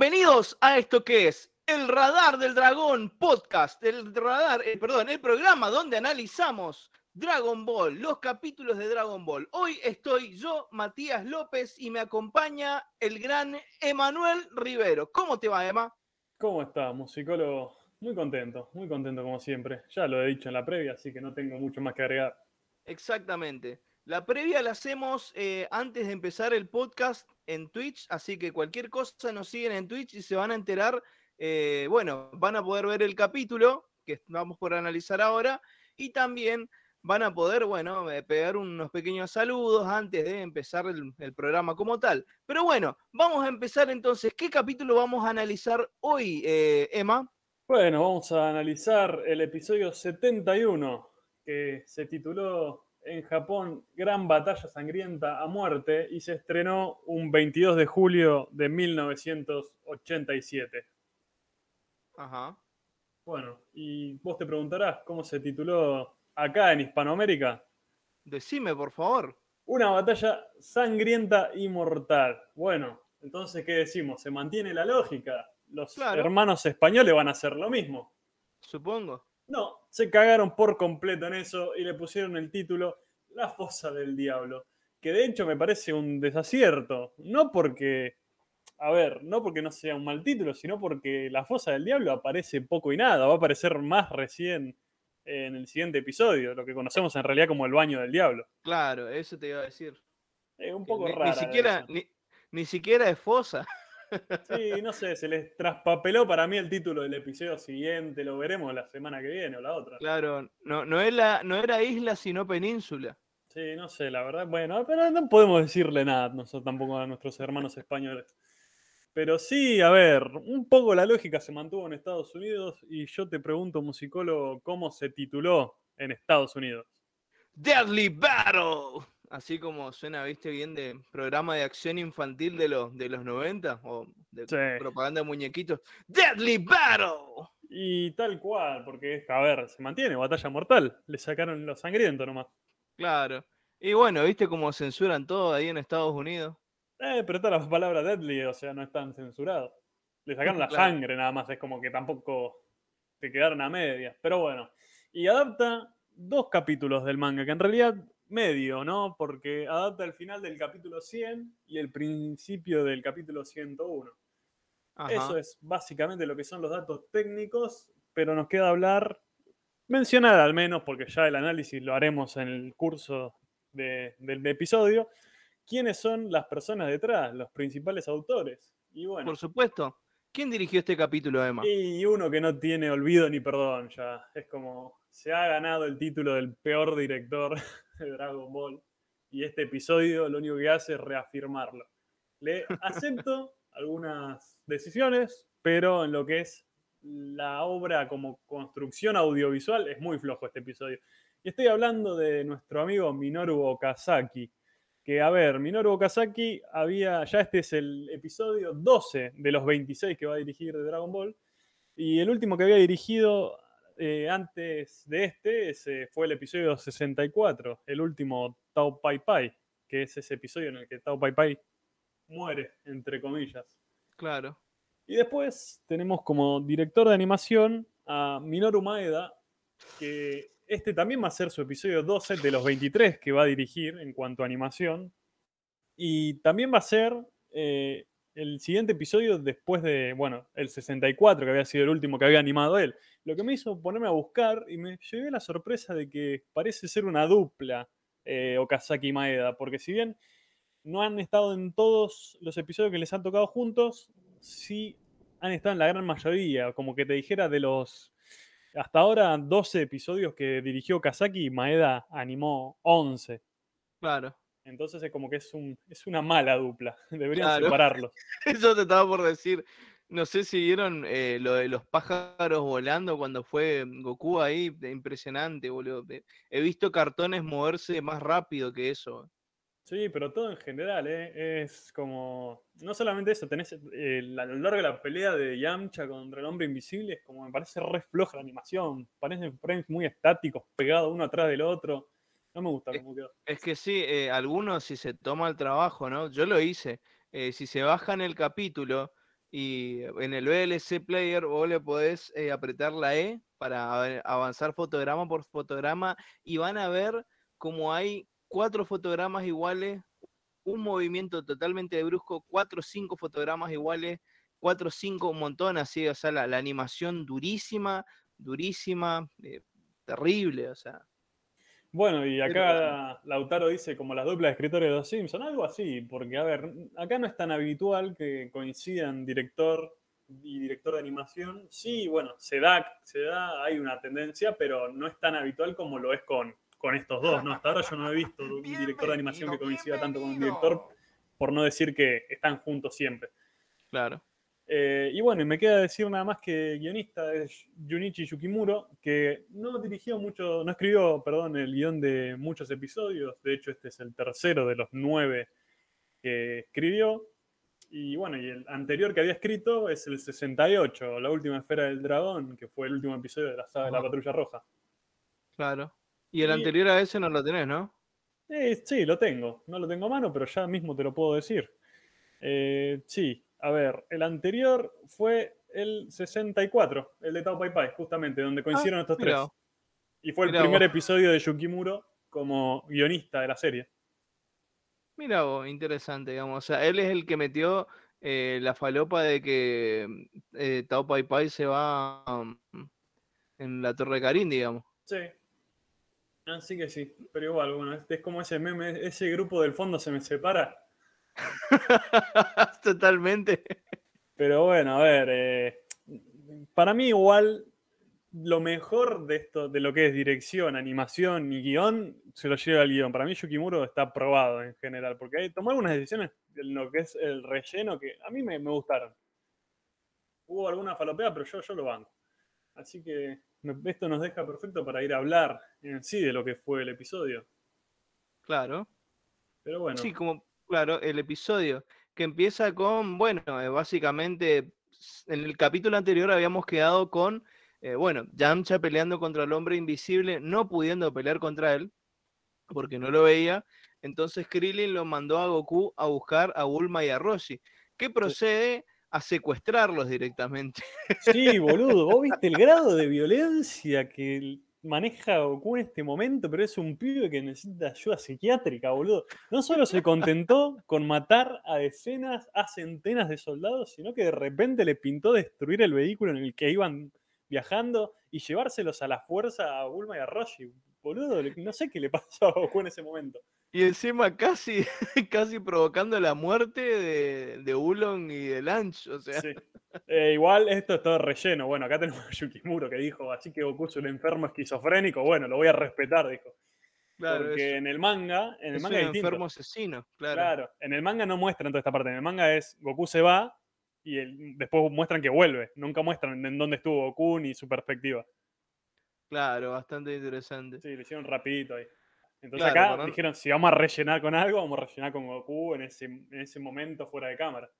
Bienvenidos a esto que es el Radar del Dragón podcast, el radar, eh, perdón, el programa donde analizamos Dragon Ball, los capítulos de Dragon Ball. Hoy estoy yo, Matías López, y me acompaña el gran Emanuel Rivero. ¿Cómo te va, Emma? ¿Cómo está, musicólogo? Muy contento, muy contento como siempre. Ya lo he dicho en la previa, así que no tengo mucho más que agregar. Exactamente. La previa la hacemos eh, antes de empezar el podcast en Twitch, así que cualquier cosa nos siguen en Twitch y se van a enterar. eh, bueno, van a poder ver el capítulo que vamos por analizar ahora y también van a poder, bueno, eh, pegar unos pequeños saludos antes de empezar el, programa como tal. Pero bueno, vamos a empezar entonces. ¿Qué capítulo vamos a analizar hoy, Emma? Bueno, vamos a analizar el episodio 71, que se tituló en Japón Gran Batalla Sangrienta a Muerte y se estrenó un 22 de julio de 1987. Ajá. Bueno, y vos te preguntarás cómo se tituló acá en Hispanoamérica. Decime, por favor. Una batalla sangrienta y mortal. Bueno, entonces, ¿qué decimos? ¿Se mantiene la lógica? Los Claro. hermanos españoles van a hacer lo mismo. Supongo. No, se cagaron por completo en eso y le pusieron el título La fosa del diablo, que de hecho me parece un desacierto, no porque, a ver, no porque no sea un mal título, sino porque La fosa del diablo aparece poco y nada, va a aparecer más recién en el siguiente episodio, lo que conocemos en realidad como el baño del diablo. Claro, eso te iba a decir. Es un poco ni, ni raro. siquiera, ni, ni siquiera es fosa. Sí, no sé, se les traspapeló para mí el título del episodio siguiente, lo veremos la semana que viene o la otra. Claro, no, no, era, no era isla, sino península. Sí, no sé, la verdad. Bueno, pero no podemos decirle nada nosotros tampoco a nuestros hermanos españoles. Pero sí, a ver, un poco la lógica se mantuvo en Estados Unidos y yo te pregunto, musicólogo, ¿cómo se tituló en Estados Unidos? Deadly Battle. Así como suena, viste, bien de programa de acción infantil de los, de los 90 o de Sí. propaganda de muñequitos. Deadly Battle. Y tal cual, porque, a ver, se mantiene, batalla mortal. Le sacaron lo sangriento nomás. Claro. Y bueno, viste cómo censuran todo ahí en Estados Unidos. Eh, pero está la palabra deadly, o sea, no es tan censurado. Le sacaron la Claro. sangre nada más, es como que tampoco te quedaron a medias. Pero bueno, y adapta dos capítulos del manga, que en realidad medio, ¿no? Porque adapta el final del capítulo 100 y el principio del capítulo 101. Ajá. Eso es básicamente lo que son los datos técnicos, pero nos queda hablar, mencionar al menos, porque ya el análisis lo haremos en el curso de- del episodio, quiénes son las personas detrás, los principales autores. Y bueno, Por supuesto. ¿Quién dirigió este capítulo, Emma? y uno que no tiene olvido ni perdón ya. Es como, se ha ganado el título del peor director de Dragon Ball. Y este episodio lo único que hace es reafirmarlo. Le acepto algunas decisiones, pero en lo que es la obra como construcción audiovisual es muy flojo este episodio. Y estoy hablando de nuestro amigo Minoru Okazaki. Que, a ver, Minoru Okazaki había, ya este es el episodio 12 de los 26 que va a dirigir de Dragon Ball. Y el último que había dirigido eh, antes de este ese fue el episodio 64, el último Tao Pai Pai, que es ese episodio en el que Tao Pai Pai muere, entre comillas. Claro. Y después tenemos como director de animación a Minoru Maeda, que este también va a ser su episodio 12 de los 23 que va a dirigir en cuanto a animación. Y también va a ser eh, el siguiente episodio después de, bueno, el 64, que había sido el último que había animado él. Lo que me hizo ponerme a buscar y me llevé la sorpresa de que parece ser una dupla eh, Okazaki y Maeda, porque si bien no han estado en todos los episodios que les han tocado juntos, sí han estado en la gran mayoría. Como que te dijera de los hasta ahora 12 episodios que dirigió Kazaki, Maeda animó 11. Claro. Entonces es como que es, un, es una mala dupla. Deberían Claro. separarlos. Eso te estaba por decir. No sé si vieron eh, lo de los pájaros volando cuando fue Goku ahí. Impresionante, boludo. He visto cartones moverse más rápido que eso. Sí, pero todo en general, ¿eh? es como. No solamente eso, tenés eh, a lo largo de la pelea de Yamcha contra el hombre invisible, es como me parece re floja la animación. Parecen frames muy estáticos, pegados uno atrás del otro. No me gusta cómo quedó. Es que sí, eh, algunos si se toma el trabajo, ¿no? Yo lo hice. eh, si se bajan el capítulo y en el VLC Player vos le podés eh, apretar la E para avanzar fotograma por fotograma y van a ver como hay cuatro fotogramas iguales, un movimiento totalmente brusco, cuatro o cinco fotogramas iguales, cuatro o cinco, un montón así, o sea, la, animación durísima, durísima, eh, terrible, o sea. Bueno, y acá Lautaro dice como las duplas de escritores de Los Simpson, algo así, porque a ver, acá no es tan habitual que coincidan director y director de animación. Sí, bueno, se da, se da, hay una tendencia, pero no es tan habitual como lo es con, con estos dos, ¿no? Hasta ahora yo no he visto un director de animación que coincida tanto con un director, por no decir que están juntos siempre. Claro. Eh, y bueno, me queda decir nada más que guionista es Junichi Yukimuro, que no dirigió mucho, no escribió, perdón, el guion de muchos episodios. De hecho, este es el tercero de los nueve que escribió. Y bueno, y el anterior que había escrito es el 68, La última esfera del dragón, que fue el último episodio de la saga de la Patrulla Roja. Claro. Y el anterior a ese no lo tenés, ¿no? Eh, sí, lo tengo. No lo tengo a mano, pero ya mismo te lo puedo decir. Eh, sí, a ver, el anterior fue el 64, el de Tao Pai Pai, justamente, donde coincidieron ah, estos tres. Y fue el primer episodio de Yukimuro como guionista de la serie. Mira vos, interesante, digamos. O sea, él es el que metió eh, la falopa de que eh, Tao Pai Pai se va um, en la Torre de Karin, digamos. Sí. Así que sí, pero igual, bueno, es como ese meme, ese grupo del fondo se me separa Totalmente. Pero bueno, a ver, eh, para mí igual lo mejor de esto, de lo que es dirección, animación y guion, se lo lleva al guion. Para mí Yukimuro está probado en general, porque hay, tomó algunas decisiones en lo que es el relleno que a mí me, gustaron. Hubo alguna falopea, pero yo, yo lo banco. Así que esto nos deja perfecto para ir a hablar en sí de lo que fue el episodio. Claro. Pero bueno. Sí, como Claro, el episodio que empieza con, bueno, eh, básicamente en el capítulo anterior habíamos quedado con, eh, bueno, Yamcha peleando contra el hombre invisible, no pudiendo pelear contra él, porque no lo veía. Entonces Krillin lo mandó a Goku a buscar a Bulma y a Roshi, que procede a secuestrarlos directamente. Sí, boludo, vos viste el grado de violencia que maneja Goku en este momento, pero es un pibe que necesita ayuda psiquiátrica, boludo. No solo se contentó con matar a decenas, a centenas de soldados, sino que de repente le pintó destruir el vehículo en el que iban viajando y llevárselos a la fuerza a Bulma y a Roshi. Boludo, no sé qué le pasó a Goku en ese momento. Y encima casi, casi provocando la muerte de, de Ulon y de Lunch, o sea. Eh, igual esto es todo relleno. Bueno, acá tenemos a Yukimuro que dijo, así que Goku es un enfermo esquizofrénico. Bueno, lo voy a respetar, dijo. Claro, Porque en el manga, en el manga es un enfermo asesino, claro. Claro, en el manga no muestran toda esta parte. En el manga es Goku se va y después muestran que vuelve. Nunca muestran en dónde estuvo Goku ni su perspectiva. Claro, bastante interesante. Sí, lo hicieron rapidito ahí. Entonces acá dijeron, si vamos a rellenar con algo, vamos a rellenar con Goku en ese, en ese momento fuera de cámara.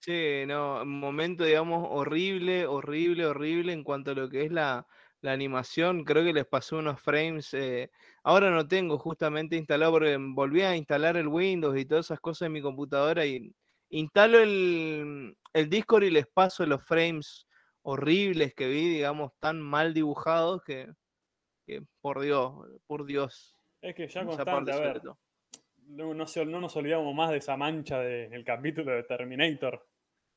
Sí, no, un momento, digamos, horrible, horrible, horrible en cuanto a lo que es la, animación. Creo que les pasó unos frames. Eh, ahora no tengo justamente instalado porque volví a instalar el Windows y todas esas cosas en mi computadora y instalo el, el Discord y les paso los frames horribles que vi, digamos, tan mal dibujados que, que por Dios, por Dios. Es que ya constante, a ver, no, no, nos olvidamos más de esa mancha del capítulo de Terminator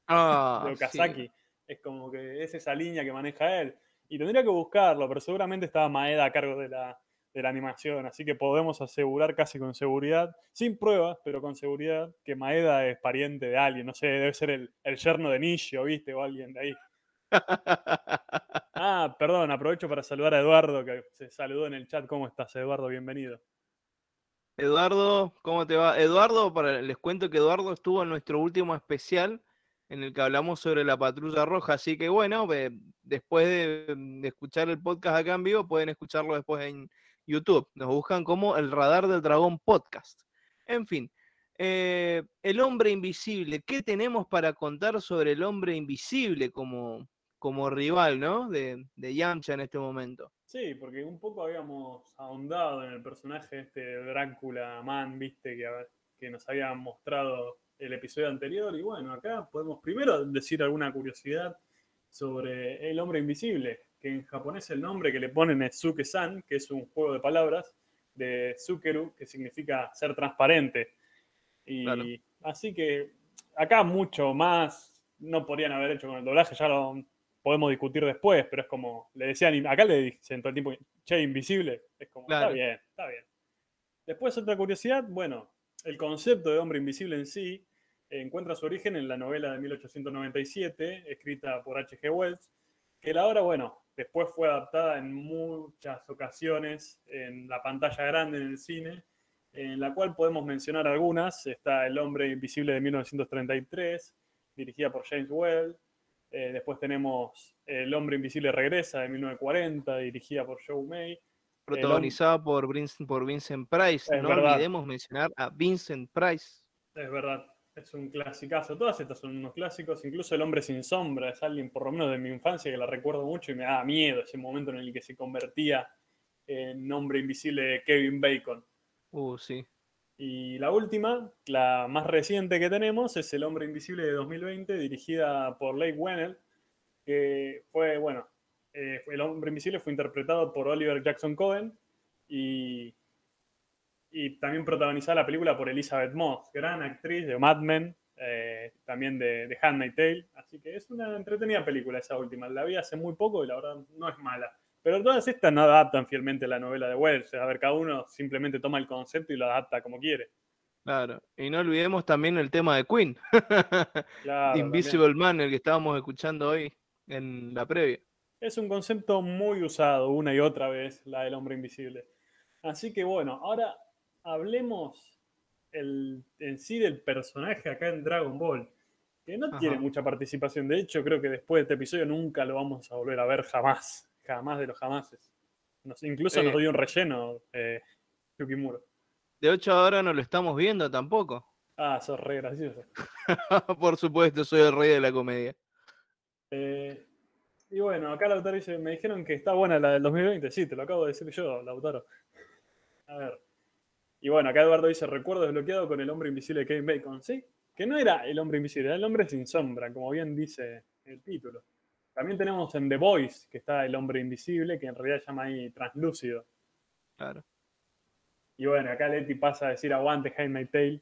ah, de Okazaki. Es como que es esa línea que maneja él. Y tendría que buscarlo, pero seguramente estaba Maeda a cargo de la, de la animación, así que podemos asegurar casi con seguridad, sin pruebas, pero con seguridad, que Maeda es pariente de alguien, no sé, debe ser el, el yerno de Nishio, ¿viste? O alguien de ahí. ah, perdón, aprovecho para saludar a Eduardo, que se saludó en el chat. ¿Cómo estás, Eduardo? Bienvenido. Eduardo, ¿cómo te va? Eduardo, para, les cuento que Eduardo estuvo en nuestro último especial en el que hablamos sobre la patrulla roja, así que bueno, después de, escuchar el podcast acá en vivo, pueden escucharlo después en YouTube. Nos buscan como el Radar del Dragón Podcast. En fin, eh, el hombre invisible, ¿qué tenemos para contar sobre el hombre invisible como, como rival, ¿no? De, de Yamcha en este momento. Sí, porque un poco habíamos ahondado en el personaje este Drácula Man, viste, que, que nos había mostrado el episodio anterior. Y bueno, acá podemos primero decir alguna curiosidad sobre El Hombre Invisible, que en japonés el nombre que le ponen es Suke-san, que es un juego de palabras de Sukeru, que significa ser transparente. Y así que acá mucho más no podrían haber hecho con el doblaje, ya lo podemos discutir después, pero es como, le decían, acá le dicen todo el tiempo, che, invisible, es como, está bien, está bien. Después otra curiosidad, bueno, el concepto de hombre invisible en sí encuentra su origen en la novela de 1897, escrita por H.G. Wells, que la obra, bueno, después fue adaptada en muchas ocasiones en la pantalla grande en el cine, en la cual podemos mencionar algunas. Está El hombre invisible de 1933, dirigida por James Well. Eh, después tenemos El hombre invisible regresa de 1940, dirigida por Joe May. Protagonizada por, por Vincent Price. no olvidemos mencionar a Vincent Price. Es verdad es un clasicazo. Todas estas son unos clásicos. Incluso El hombre sin sombra es alguien, por lo menos de mi infancia, que la recuerdo mucho y me daba miedo ese momento en el que se convertía en hombre invisible de Kevin Bacon. Uh, sí. Y la última, la más reciente que tenemos, es El hombre invisible de 2020, dirigida por Lake Wennell, que fue, bueno, eh, El hombre invisible fue interpretado por Oliver Jackson Cohen y y también protagonizada la película por Elizabeth Moss, gran actriz de Mad Men, eh, también de, de Handmaid's Tale. Así que es una entretenida película esa última. La vi hace muy poco y la verdad no es mala. Pero todas estas no adaptan fielmente la novela de Wells. A ver, cada uno simplemente toma el concepto y lo adapta como quiere. Claro, y no olvidemos también el tema de Queen. Invisible Man, el que estábamos escuchando hoy en la previa. Es un concepto muy usado una y otra vez, la del hombre invisible. Así que bueno, ahora hablemos el, en sí del personaje acá en Dragon Ball, que no tiene mucha participación. De hecho, creo que después de este episodio nunca lo vamos a volver a ver jamás. Jamás de los jamases. incluso nos dio un relleno eh, Yukimuro. De 8 ahora no lo estamos viendo tampoco. Ah, sos re gracioso. Por supuesto, soy el rey de la comedia. Eh, y bueno, acá Lautaro dice, me dijeron que está buena la del 2020. Sí, te lo acabo de decir yo, Lautaro. A ver. Y bueno, acá Eduardo dice, recuerdo desbloqueado con el hombre invisible de Kevin Bacon. Sí, que no era el hombre invisible, era el hombre sin sombra, como bien dice el título. También tenemos en The Voice, que está el hombre invisible, que en realidad se llama ahí translúcido. Claro. Y bueno, acá Leti pasa a decir aguante My Tale.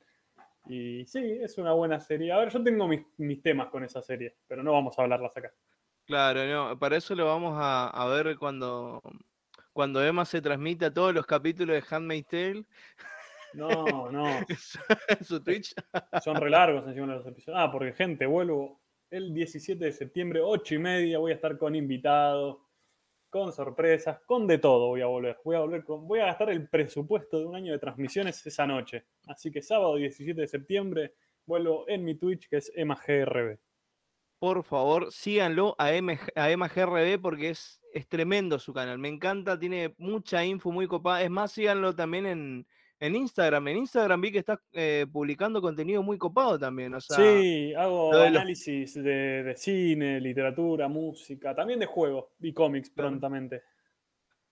Y sí, es una buena serie. A ver, yo tengo mis, temas con esa serie, pero no vamos a hablarlas acá. Claro, no, para eso lo vamos a, a ver cuando, cuando Emma se transmite a todos los capítulos de Handmaid's Tale. No, no. su Twitch. Son re largos encima de los episodios. Ah, porque gente, vuelvo el 17 de septiembre, 8 y media, voy a estar con invitados, con sorpresas, con de todo voy a volver. Voy a volver voy a gastar el presupuesto de un año de transmisiones esa noche. Así que sábado 17 de septiembre vuelvo en mi Twitch que es EmaGRB. Por favor, síganlo a, M, a EmaGRB porque es es tremendo su canal, me encanta, tiene mucha info muy copada. Es más, síganlo también en, Instagram. En Instagram vi que estás eh, publicando contenido muy copado también. O sí, hago análisis de, cine, literatura, música, también de juegos y cómics prontamente.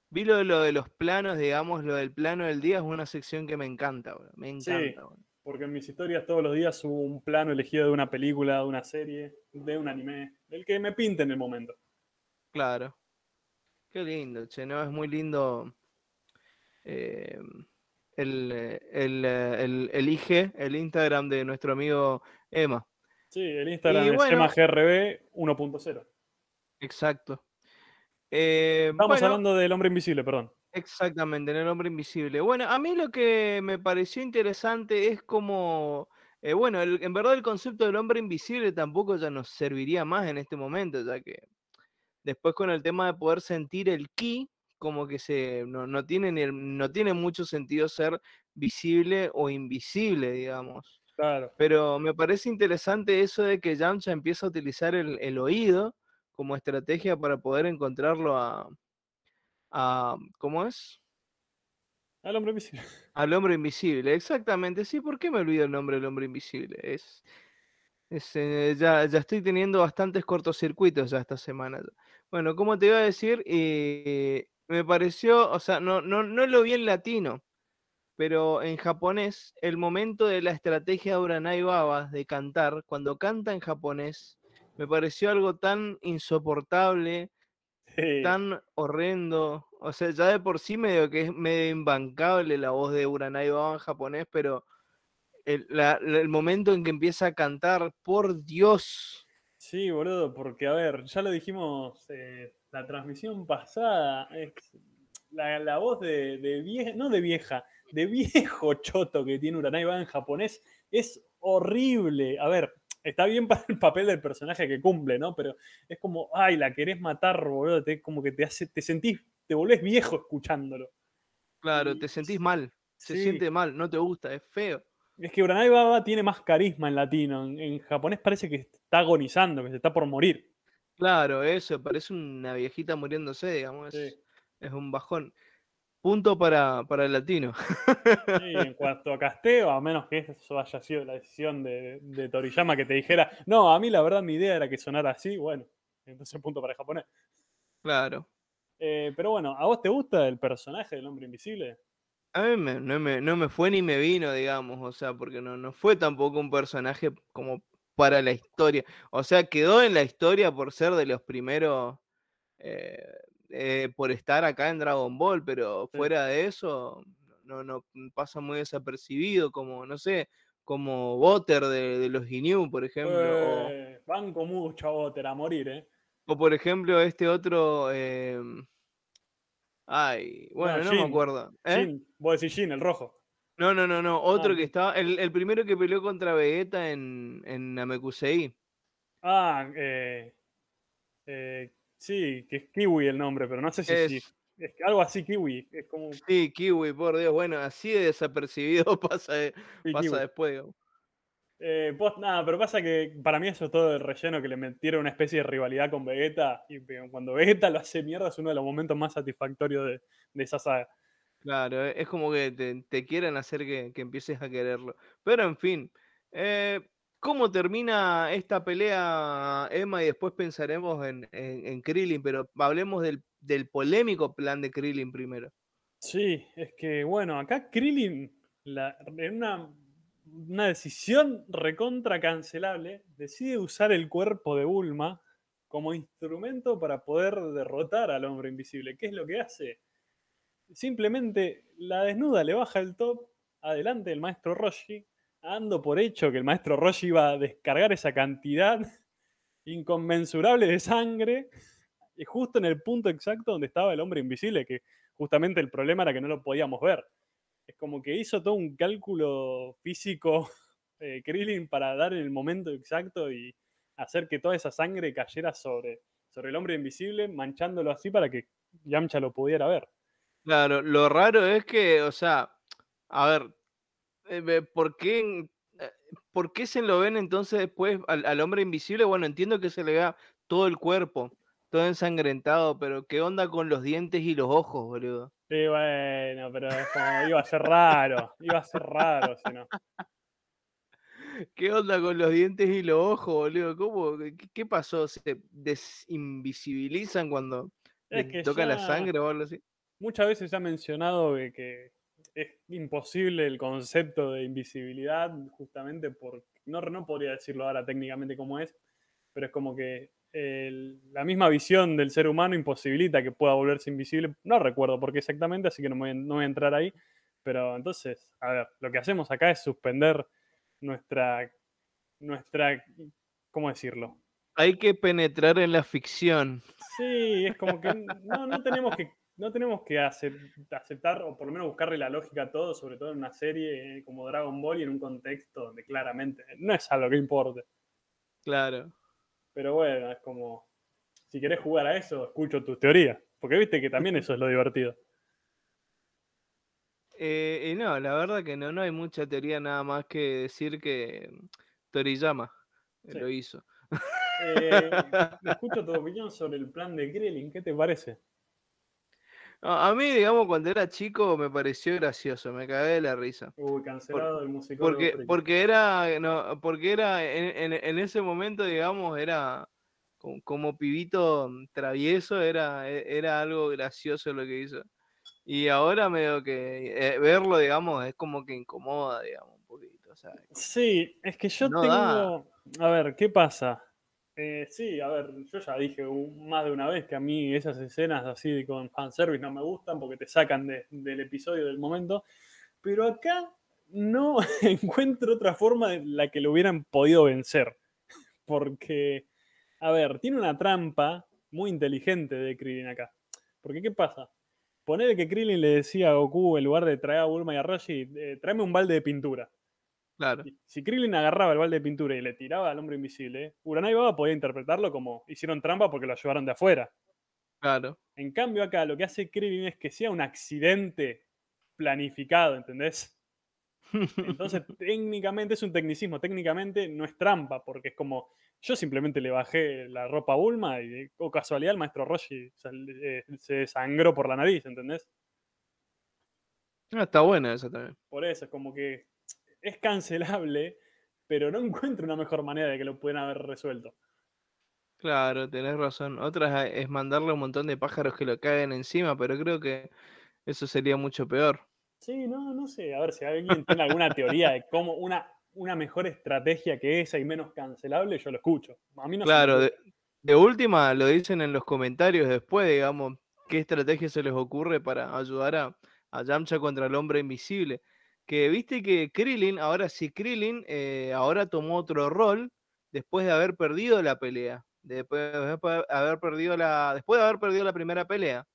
Vi lo de, lo de los planos, digamos, lo del plano del día es una sección que me encanta, me encanta. porque en mis historias todos los días subo un plano elegido de una película, de una serie, de un anime, del que me pinte en el momento. Claro. Qué lindo, che, ¿no? Es muy lindo eh, el, eh, el, el, IG, el Instagram de nuestro amigo Emma. Sí, el Instagram es EmaGRB 1.0. Exacto. Eh, Estamos hablando del hombre invisible, perdón. Exactamente, en el hombre invisible. Bueno, a mí lo que me pareció interesante es como, bueno, en verdad el concepto del hombre invisible tampoco ya nos serviría más en este momento, ya que Después con el tema de poder sentir el ki, como que se, no, tiene no tiene mucho sentido ser visible o invisible, digamos. Claro. Pero me parece interesante eso de que Yamcha empieza a utilizar el, oído como estrategia para poder encontrarlo a, a. ¿Cómo es? Al hombre invisible. Al hombre invisible, exactamente. Sí, ¿por qué me olvido el nombre del hombre invisible? Es. Eh, ya, ya estoy teniendo bastantes cortocircuitos ya esta semana. Bueno, como te iba a decir, eh, me pareció, o sea, no, no, no lo vi en latino, pero en japonés, el momento de la estrategia de Uranai Baba de cantar, cuando canta en japonés, me pareció algo tan insoportable, tan horrendo. O sea, ya de por sí medio que es medio imbancable la voz de Uranai Baba en japonés, pero el, el momento en que empieza a cantar, por Dios. Sí, boludo, porque a ver, ya lo dijimos eh, la transmisión pasada, la, voz de, de, vieja, no de vieja, de viejo choto que tiene Uranai en japonés es horrible. A ver, está bien para el papel del personaje que cumple, ¿no? Pero es como, ay, la querés matar, boludo, te, como que te hace, te sentís, te volvés viejo escuchándolo. Claro, te sentís mal, se siente mal, no te gusta, es feo. Es que Uranai Baba tiene más carisma en latino. En, japonés parece que está agonizando, que se está por morir. Claro, eso, parece una viejita muriéndose, digamos. Es, un bajón. Punto para, para el latino. Sí, en cuanto a casteo, a menos que eso haya sido la decisión de, Toriyama que te dijera, no, a mí la verdad mi idea era que sonara así, bueno, entonces punto para el japonés. Claro. Eh, pero bueno, ¿a vos te gusta el personaje del hombre invisible? A mí no, me, no, me, fue ni me vino, digamos, o sea, porque no, no fue tampoco un personaje como para la historia. O sea, quedó en la historia por ser de los primeros, eh, eh, por estar acá en Dragon Ball, pero fuera de eso, no, no pasa muy desapercibido, como, no sé, como Botter de, los Ginyu, por ejemplo. Eh, banco mucho a Botter a morir, ¿eh? O por ejemplo, este otro. Em, Ay, bueno, no, me acuerdo. ¿Eh? vos decís Jin, el rojo. No, no, no, no. Otro ah, que estaba. El, primero que peleó contra Vegeta en, en Namekusei. Ah, eh, eh, sí, que es Kiwi el nombre, pero no sé si es, es algo así Kiwi. Es como... Sí, Kiwi, por Dios. Bueno, así de desapercibido pasa, pasa después. Eh, nada, pero pasa que para mí eso es todo el relleno que le metieron una especie de rivalidad con Vegeta. Y cuando Vegeta lo hace mierda es uno de los momentos más satisfactorios de, esa saga. Claro, e, es como que te, quieren hacer que, empieces a quererlo. Pero en fin, eh, ¿cómo termina esta pelea, Emma? Y después pensaremos en, en, Krillin, pero hablemos del, del, polémico plan de Krillin primero. Sí, es que bueno, acá Krillin, en una una decisión recontra cancelable, decide usar el cuerpo de Bulma como instrumento para poder derrotar al hombre invisible. ¿Qué es lo que hace? Simplemente la desnuda, le baja el top adelante del maestro Roshi, ando por hecho que el maestro Roshi iba a descargar esa cantidad inconmensurable de sangre, y justo en el punto exacto donde estaba el hombre invisible, que justamente el problema era que no lo podíamos ver. Es como que hizo todo un cálculo físico eh, Krillin para dar el momento exacto y hacer que toda esa sangre cayera sobre, sobre el hombre invisible, manchándolo así para que Yamcha lo pudiera ver. Claro, lo raro es que, o sea, a ver, eh, ¿por qué, eh, ¿por qué se lo ven entonces después al, al, hombre invisible? Bueno, entiendo que se le vea todo el cuerpo, todo ensangrentado, pero ¿qué onda con los dientes y los ojos, boludo? Sí, bueno, pero iba a ser raro, iba a ser raro, si no. ¿Qué onda con los dientes y los ojos, boludo? ¿Cómo? ¿Qué, pasó? ¿Se desinvisibilizan cuando toca la sangre o algo así? Muchas veces se ha mencionado que, es imposible el concepto de invisibilidad, justamente porque, no, no podría decirlo ahora técnicamente cómo es, pero es como que la misma visión del ser humano imposibilita que pueda volverse invisible. No recuerdo por qué exactamente, así que no voy, no voy a entrar ahí. Pero entonces, a ver, lo que hacemos acá es suspender nuestra, nuestra, ¿cómo decirlo? Hay que penetrar en la ficción. Sí, es como que no, no tenemos que no tenemos que aceptar o por lo menos buscarle la lógica a todo, sobre todo en una serie como Dragon Ball y en un contexto donde claramente no es algo que importe. Claro. Pero bueno, es como, si querés jugar a eso, escucho tus teorías. Porque viste que también eso es lo divertido. Eh, no, la verdad que no, no hay mucha teoría nada más que decir que Toriyama lo hizo. Eh, escucho tu opinión sobre el plan de Krillin, ¿qué te parece? A mí, digamos, cuando era chico me pareció gracioso, me cagué de la risa. Uy, cancelado el musical. Porque, porque era, no, porque era en, en, ese momento, digamos, era como, pibito travieso, era, e, era algo gracioso lo que hizo. Y ahora medio que eh, verlo, digamos, es como que incomoda, digamos, un poquito. Sí, es que yo No tengo. da. A ver, ¿qué pasa? Eh, sí, a ver, yo ya dije más de una vez que a mí esas escenas así con fanservice no me gustan porque te sacan de- del episodio del momento. Pero acá no encuentro otra forma en la que lo hubieran podido vencer. Porque, a ver, tiene una trampa muy inteligente de Krillin acá. Porque, ¿qué pasa? Ponele que Krillin le decía a Goku, en lugar de traer a Bulma y a Roshi, eh, tráeme un balde de pintura. Claro. Si Krillin agarraba el balde de pintura y le tiraba al hombre invisible, Uranai Baba podía interpretarlo como hicieron trampa porque lo llevaron de afuera. Claro. En cambio, acá lo que hace Krillin es que sea un accidente planificado, ¿entendés? Entonces, técnicamente es un tecnicismo, técnicamente no es trampa, porque es como yo simplemente le bajé la ropa a Bulma y, o casualidad, el maestro Roshi se, eh, se sangró por la nariz, ¿entendés? Ah, está buena esa también. Por eso es como que es cancelable, pero no encuentro una mejor manera de que lo puedan haber resuelto. Claro, tenés razón. Otra es mandarle un montón de pájaros que lo caguen encima, pero creo que eso sería mucho peor. Sí, no, no sé. A ver si alguien tiene alguna teoría de cómo una, una mejor estrategia que esa y menos cancelable, yo lo escucho. A mí no Claro, de, de última lo dicen en los comentarios después, digamos, qué estrategia se les ocurre para ayudar a, a Yamcha contra el hombre invisible. Que viste que Krillin, ahora sí, Krillin eh, ahora tomó otro rol después de haber perdido la pelea. Después de haber perdido la, después de haber perdido la primera pelea.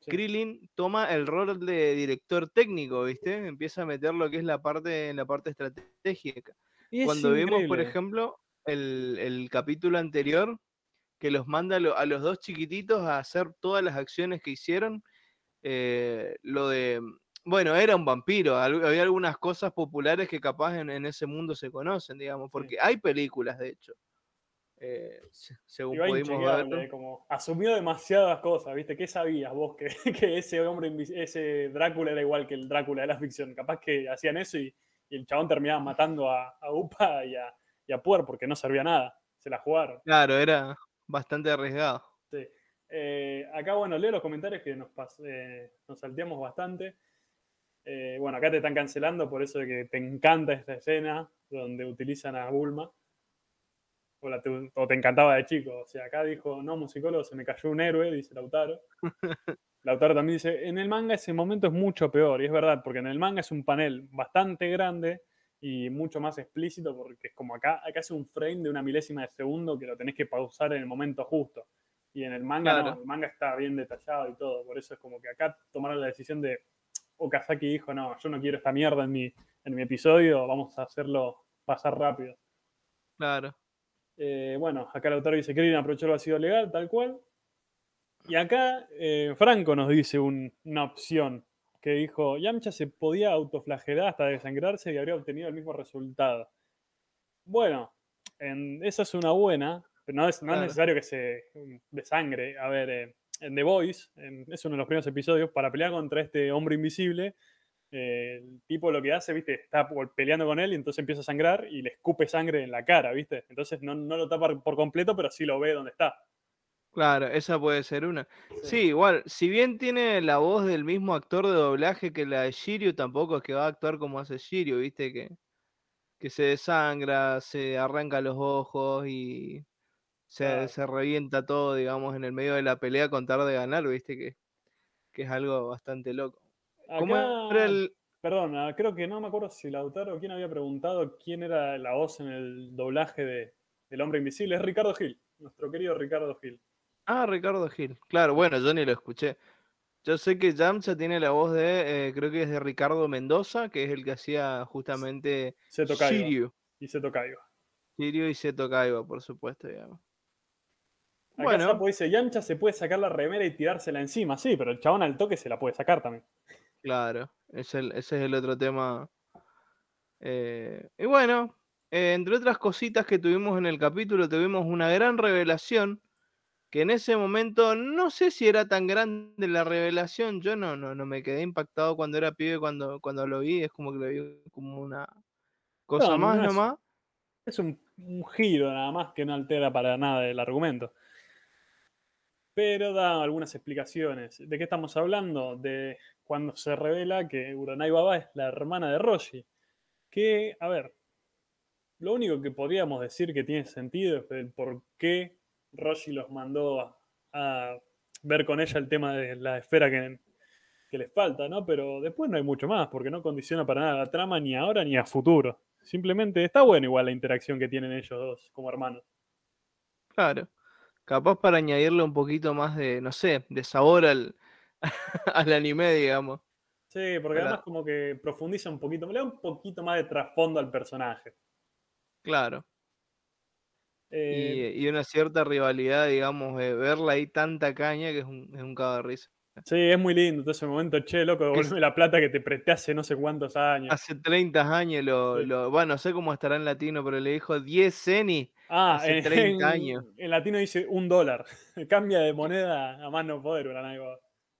Sí. Krillin toma el rol de director técnico, ¿viste? Empieza a meter lo que es la parte, la parte estratégica. Y es Cuando vimos, por ejemplo, el, el capítulo anterior, que los manda a los dos chiquititos a hacer todas las acciones que hicieron, eh, lo de, bueno, era un vampiro, había algunas cosas populares que capaz en, en ese mundo se conocen, digamos, porque hay películas, de hecho, eh, se- según Iba pudimos ver. como asumió demasiadas cosas, ¿viste? ¿Qué sabías vos que, que ese hombre, ese Drácula era igual que el Drácula de la ficción? Capaz que hacían eso y, y el chabón terminaba matando a, a Upa y a, y a Puer porque no servía nada. Se la jugaron. Claro, era bastante arriesgado. Sí. Eh, acá, bueno, leo los comentarios que nos, eh, nos salteamos bastante. Eh, bueno, acá te están cancelando por eso de que te encanta esta escena donde utilizan a Bulma. O, la te, o te encantaba de chico. O sea, acá dijo, no, musicólogo, se me cayó un héroe, dice Lautaro. Lautaro también dice, en el manga ese momento es mucho peor. Y es verdad, porque en el manga es un panel bastante grande y mucho más explícito, porque es como acá, acá es un frame de una milésima de segundo que lo tenés que pausar en el momento justo. Y en el manga no, el manga está bien detallado y todo. Por eso es como que acá tomaron la decisión de Okazaki dijo, no, yo no quiero esta mierda en mi, en mi episodio, vamos a hacerlo pasar rápido. Claro. Eh, bueno, acá el autor dice, Krillin aprovechó el vacío legal, tal cual. Y acá eh, Franco nos dice un- una opción que dijo, Yamcha se podía autoflagelar hasta desangrarse y habría obtenido el mismo resultado. Bueno, en- esa es una buena, pero no es, no es necesario que se mm, desangre. A ver, eh, en The Voice, en- es uno de los primeros episodios, para pelear contra este hombre invisible, eh, el tipo lo que hace, viste, está peleando con él y entonces empieza a sangrar y le escupe sangre en la cara, viste. Entonces no, no lo tapa por completo, pero sí lo ve donde está. Claro, esa puede ser una. Sí, igual, si bien tiene la voz del mismo actor de doblaje que la de Shiryu, tampoco es que va a actuar como hace Shiryu, viste, que, que se desangra, se arranca los ojos y se, Claro. se revienta todo, digamos, en el medio de la pelea con tal de ganar, viste, que, que es algo bastante loco. ¿Cómo era el...? perdón, ah, creo que no me acuerdo si Lautaro o quién había preguntado quién era la voz en el doblaje de, del hombre invisible. Es Ricardo Gil, nuestro querido Ricardo Gil. Ah, Ricardo Gil. Claro, bueno, yo ni lo escuché. Yo sé que Yamcha tiene la voz de, eh, creo que es de Ricardo Mendoza, que es el que hacía justamente Seto. Shiryu. Y Seto Kaiba. Shiryu y Seto Kaiba, por supuesto, digamos. Acá Bueno. Sapo dice, Yamcha se puede sacar la remera y tirársela encima. Sí, pero el chabón al toque se la puede sacar también. Claro, es el- ese es el otro tema. Eh, y bueno, eh, entre otras cositas que tuvimos en el capítulo, tuvimos una gran revelación, que en ese momento no sé si era tan grande la revelación, yo no, no, no me quedé impactado cuando era pibe, cuando, cuando lo vi, es como que lo vi como una cosa No, más no es- nomás. Es un, un giro nada más que no altera para nada el argumento. Pero da algunas explicaciones. ¿De qué estamos hablando? De cuando se revela que Uranai Baba es la hermana de Roshi. Que, a ver, lo único que podríamos decir que tiene sentido es el por qué Roshi los mandó a, ver con ella el tema de la esfera que, que les falta, ¿no? Pero después no hay mucho más, porque no condiciona para nada la trama ni ahora ni a futuro. Simplemente está bueno igual la interacción que tienen ellos dos como hermanos. Claro. Capaz para añadirle un poquito más de, no sé, de sabor al, al anime, digamos. Sí, porque además como que profundiza un poquito, le da un poquito más de trasfondo al personaje. Claro. Eh, y, una cierta rivalidad, digamos, de verla ahí tanta caña que es un, es un de risa. Sí, es muy lindo todo ese momento, che, loco, devolverme la plata que te presté hace no sé cuántos años. Hace 30 años, lo, bueno, no sé cómo estará en latino, pero le dijo 10 ceni ah, hace en, 30 años. En latino dice un dólar. Cambia de moneda a más no poder,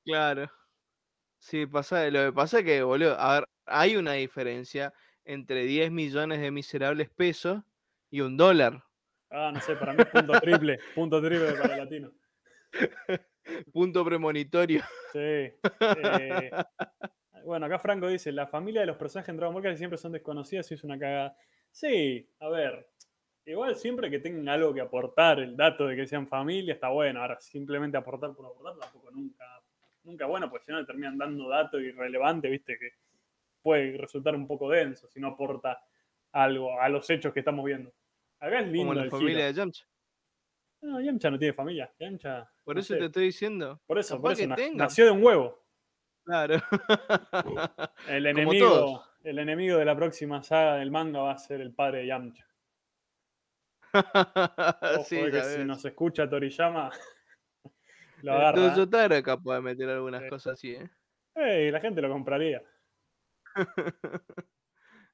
Claro. Sí, pasa, lo que pasa es que, boludo, a ver, hay una diferencia entre 10 millones de miserables pesos y un dólar. Ah, no sé, para mí es punto triple, punto triple para el latino. punto premonitorio. Sí. Eh, bueno, acá Franco dice, la familia de los personajes en Dragon Ball casi siempre son desconocidas y es una cagada. Sí, a ver, igual siempre que tengan algo que aportar, el dato de que sean familia está bueno. Ahora, simplemente aportar por aportar tampoco nunca, nunca bueno, pues si no le terminan dando datos irrelevantes, viste, que puede resultar un poco denso si no aporta algo a los hechos que estamos viendo. Acá es lindo. Como la familia de Yamcha. No, Yamcha no tiene familia. por eso te estoy diciendo. Por eso, por eso nació de un huevo. Claro. el enemigo, el enemigo de la próxima saga del manga va a ser el padre de Yamcha. Ojo sí, que si nos escucha Toriyama, lo agarra. Entonces era capaz de meter algunas cosas así, ¿eh? ¿eh? la gente lo compraría.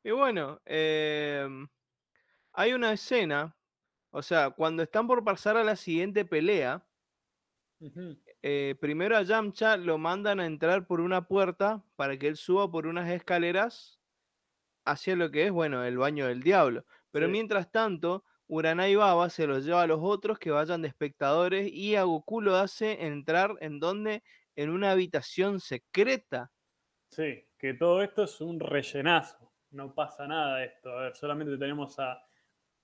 y bueno, eh, hay una escena, o sea, cuando están por pasar a la siguiente pelea, eh, primero a Yamcha lo mandan a entrar por una puerta para que él suba por unas escaleras hacia lo que es, bueno, el baño del diablo. Pero mientras tanto, Uranai Baba se los lleva a los otros que vayan de espectadores y a Goku lo hace entrar en donde? En una habitación secreta. Sí, que todo esto es un rellenazo. No pasa nada de esto. A ver, solamente tenemos a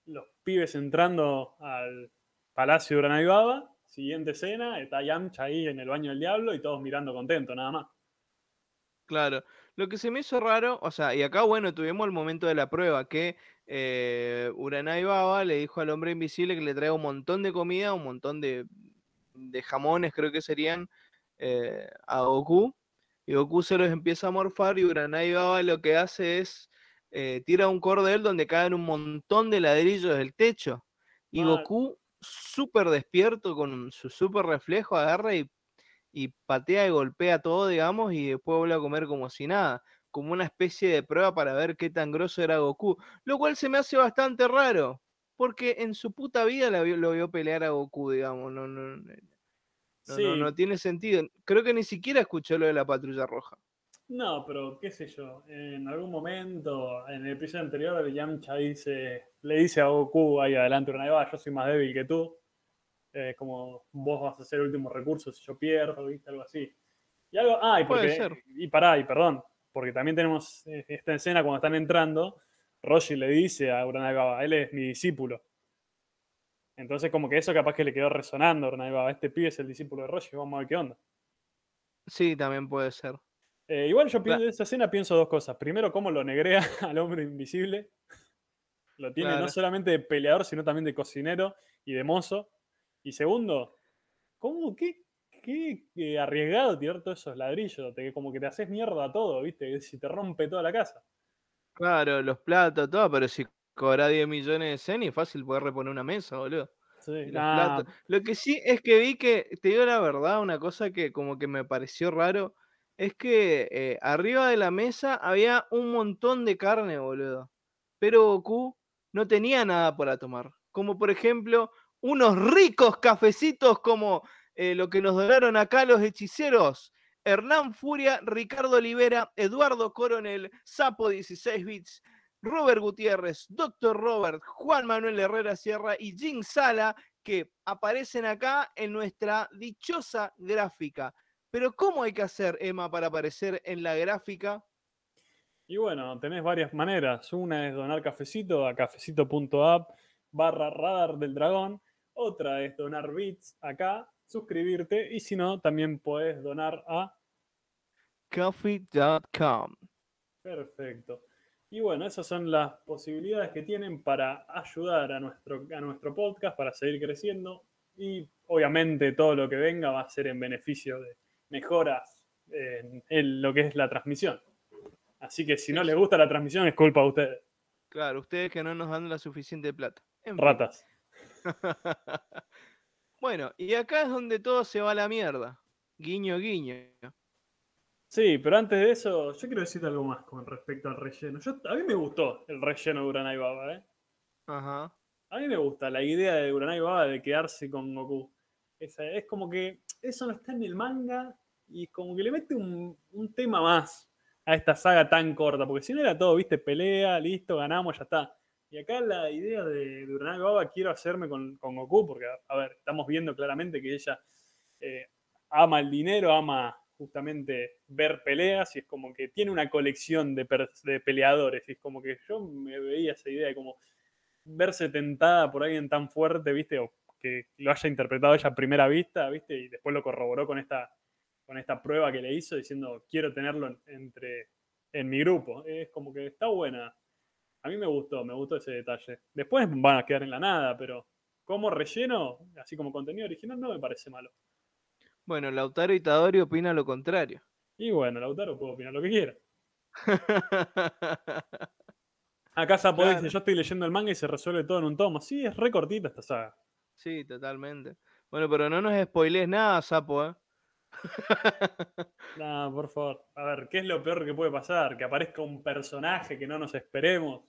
los pibes entrando al Palacio de Uranaibaba. Siguiente escena, está Yamcha ahí en el baño del diablo y todos mirando contentos, nada más. Claro. Lo que se me hizo raro, o sea, y acá, bueno, tuvimos el momento de la prueba, que eh, Uranai Baba le dijo al hombre invisible que le traiga un montón de comida, un montón de, jamones, creo que serían, eh, a Goku. Y Goku se los empieza a morfar y Uranai Baba lo que hace es eh, tira un cordel donde caen un montón de ladrillos del techo. Y Goku, súper despierto, con su súper reflejo, agarra y, patea y golpea todo, digamos, y después vuelve a comer como si nada. Como una especie de prueba para ver qué tan grosso era Goku. Lo cual se me hace bastante raro. Porque en su puta vida lo vio, lo vio pelear a Goku, digamos. No, no, no, no, tiene sentido. Creo que ni siquiera escuchó lo de la patrulla roja. No, pero qué sé yo, en algún momento, en el episodio anterior, Yamcha dice, le dice a Goku ahí adelante una yo soy más débil que tú, eh, como vos vas a ser el último recurso si yo pierdo, ¿viste? Algo así. Y algo, ah, y, porque, y pará, y perdón, porque también tenemos eh, esta escena cuando están entrando, Roshi le dice a Baba, él es mi discípulo. Entonces como que eso capaz que le quedó resonando a este pibe es el discípulo de Roshi, vamos a ver qué onda. Sí, también puede ser. Eh, igual yo pienso, de esa escena pienso dos cosas. Primero, cómo lo negrea al hombre invisible. Lo tiene no solamente de peleador, sino también de cocinero y de mozo. Y segundo, ¿cómo, qué, qué, arriesgado tirar todos esos ladrillos? Te, como que te haces mierda todo, ¿viste? Si te rompe toda la casa. Claro, los platos, todo, pero si cobra 10 millones de cenis, fácil poder reponer una mesa, boludo. Sí, Lo que sí es que vi que, te digo la verdad, una cosa que como que me pareció raro es que eh, arriba de la mesa había un montón de carne, boludo. Pero Goku no tenía nada para tomar. Como por ejemplo, unos ricos cafecitos como eh, lo que nos donaron acá los hechiceros. Hernán Furia, Ricardo Olivera, Eduardo Coronel, Sapo 16 bits, Robert Gutiérrez, Doctor Robert, Juan Manuel Herrera Sierra y Jim Sala, que aparecen acá en nuestra dichosa gráfica. Pero ¿cómo hay que hacer, Emma, para aparecer en la gráfica? Y bueno, tenés varias maneras. Una es donar cafecito a cafecito.app barra radar del dragón. Otra es donar bits acá, suscribirte. Y si no, también puedes donar a coffee.com. Perfecto. Y bueno, esas son las posibilidades que tienen para ayudar a nuestro, a nuestro podcast, para seguir creciendo. Y obviamente todo lo que venga va a ser en beneficio de mejoras en, lo que es la transmisión. Así que si no les gusta la transmisión es culpa de ustedes. Claro, ustedes que no nos dan la suficiente plata. Ratas. bueno, y acá es donde todo se va a la mierda. Guiño, guiño. Sí, pero antes de eso, yo quiero decir algo más con respecto al relleno. a mí me gustó el relleno de Uranai Baba, ¿eh? Ajá. A mí me gusta la idea de Uranai Baba de quedarse con Goku. es como que eso no está en el manga y como que le mete un, tema más a esta saga tan corta, porque si no era todo, viste, pelea, listo, ganamos, ya está. Y acá la idea de, de Uranai Baba quiero hacerme con, Goku, porque, a ver, estamos viendo claramente que ella eh, ama el dinero, ama justamente ver peleas y es como que tiene una colección de, peleadores y es como que yo me veía esa idea de como verse tentada por alguien tan fuerte, ¿viste? O que lo haya interpretado ella a primera vista, ¿viste? Y después lo corroboró con esta, con esta prueba que le hizo diciendo quiero tenerlo entre, en mi grupo. Es como que está buena. A mí me gustó, me gustó ese detalle. Después van a quedar en la nada, pero como relleno, así como contenido original, no me parece malo. Bueno, Lautaro Itadori opina lo contrario. Y bueno, Lautaro puede opinar lo que quiera. Acá Sapo dice, yo estoy leyendo el manga y se resuelve todo en un tomo. Sí, es recortita esta saga. Sí, totalmente. Bueno, pero no nos spoilees nada, Sapo, ¿eh? no, por favor. A ver, ¿qué es lo peor que puede pasar? Que aparezca un personaje que no nos esperemos.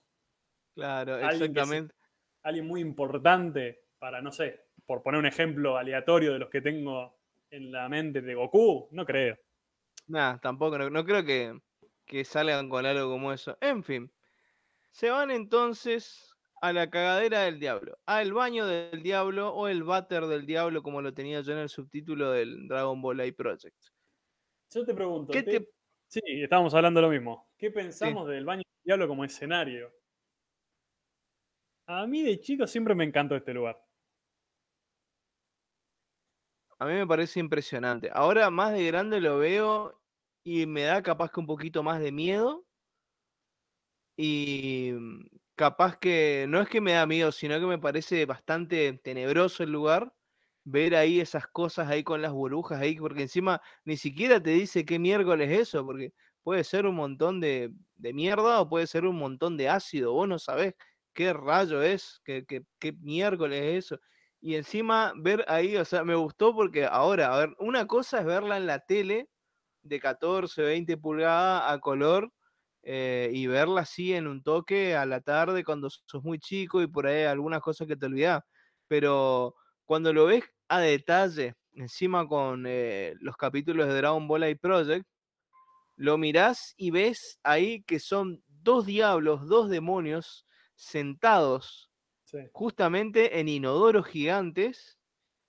Claro, exactamente. alguien muy importante para, no sé, por poner un ejemplo aleatorio de los que tengo en la mente de Goku, no creo. Nada, tampoco, no, creo que, que salgan con algo como eso. En fin, se van entonces a la cagadera del diablo, al baño del diablo o el váter del diablo, como lo tenía yo en el subtítulo del Dragon Ball A Project. Yo te pregunto, sí, estábamos hablando lo mismo. ¿Qué pensamos del baño del diablo como escenario? A mí de chico siempre me encantó este lugar. A mí me parece impresionante. Ahora más de grande lo veo y me da capaz que un poquito más de miedo. Y capaz que no es que me da miedo, sino que me parece bastante tenebroso el lugar. Ver ahí esas cosas ahí con las burbujas ahí, porque encima ni siquiera te dice qué miércoles es eso, porque puede ser un montón de, mierda o puede ser un montón de ácido. Vos no sabés qué rayo es, qué, qué, qué miércoles es eso. Y encima ver ahí, o sea, me gustó porque ahora, a ver, una cosa es verla en la tele de 14, 20 pulgadas a color eh, y verla así en un toque a la tarde cuando sos muy chico y por ahí algunas cosas que te olvidás. Pero cuando lo ves a detalle, encima con eh, los capítulos de Dragon Ball y Project, lo mirás y ves ahí que son dos diablos, dos demonios sentados justamente en inodoros gigantes.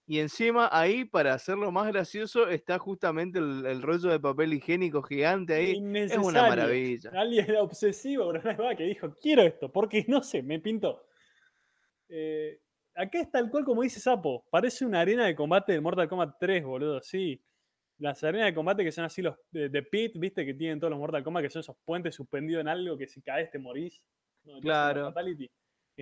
Y encima ahí, para hacerlo más gracioso, está justamente el, rollo de papel higiénico gigante ahí. Es una maravilla. Alguien era obsesivo, que dijo, quiero esto, porque no sé, me pinto Eh, acá es tal cual como dice Sapo. Parece una arena de combate de Mortal Kombat 3, boludo, sí. Las arenas de combate que son así los de, Pit, viste, que tienen todos los Mortal Kombat, que son esos puentes suspendidos en algo que si caes te morís. claro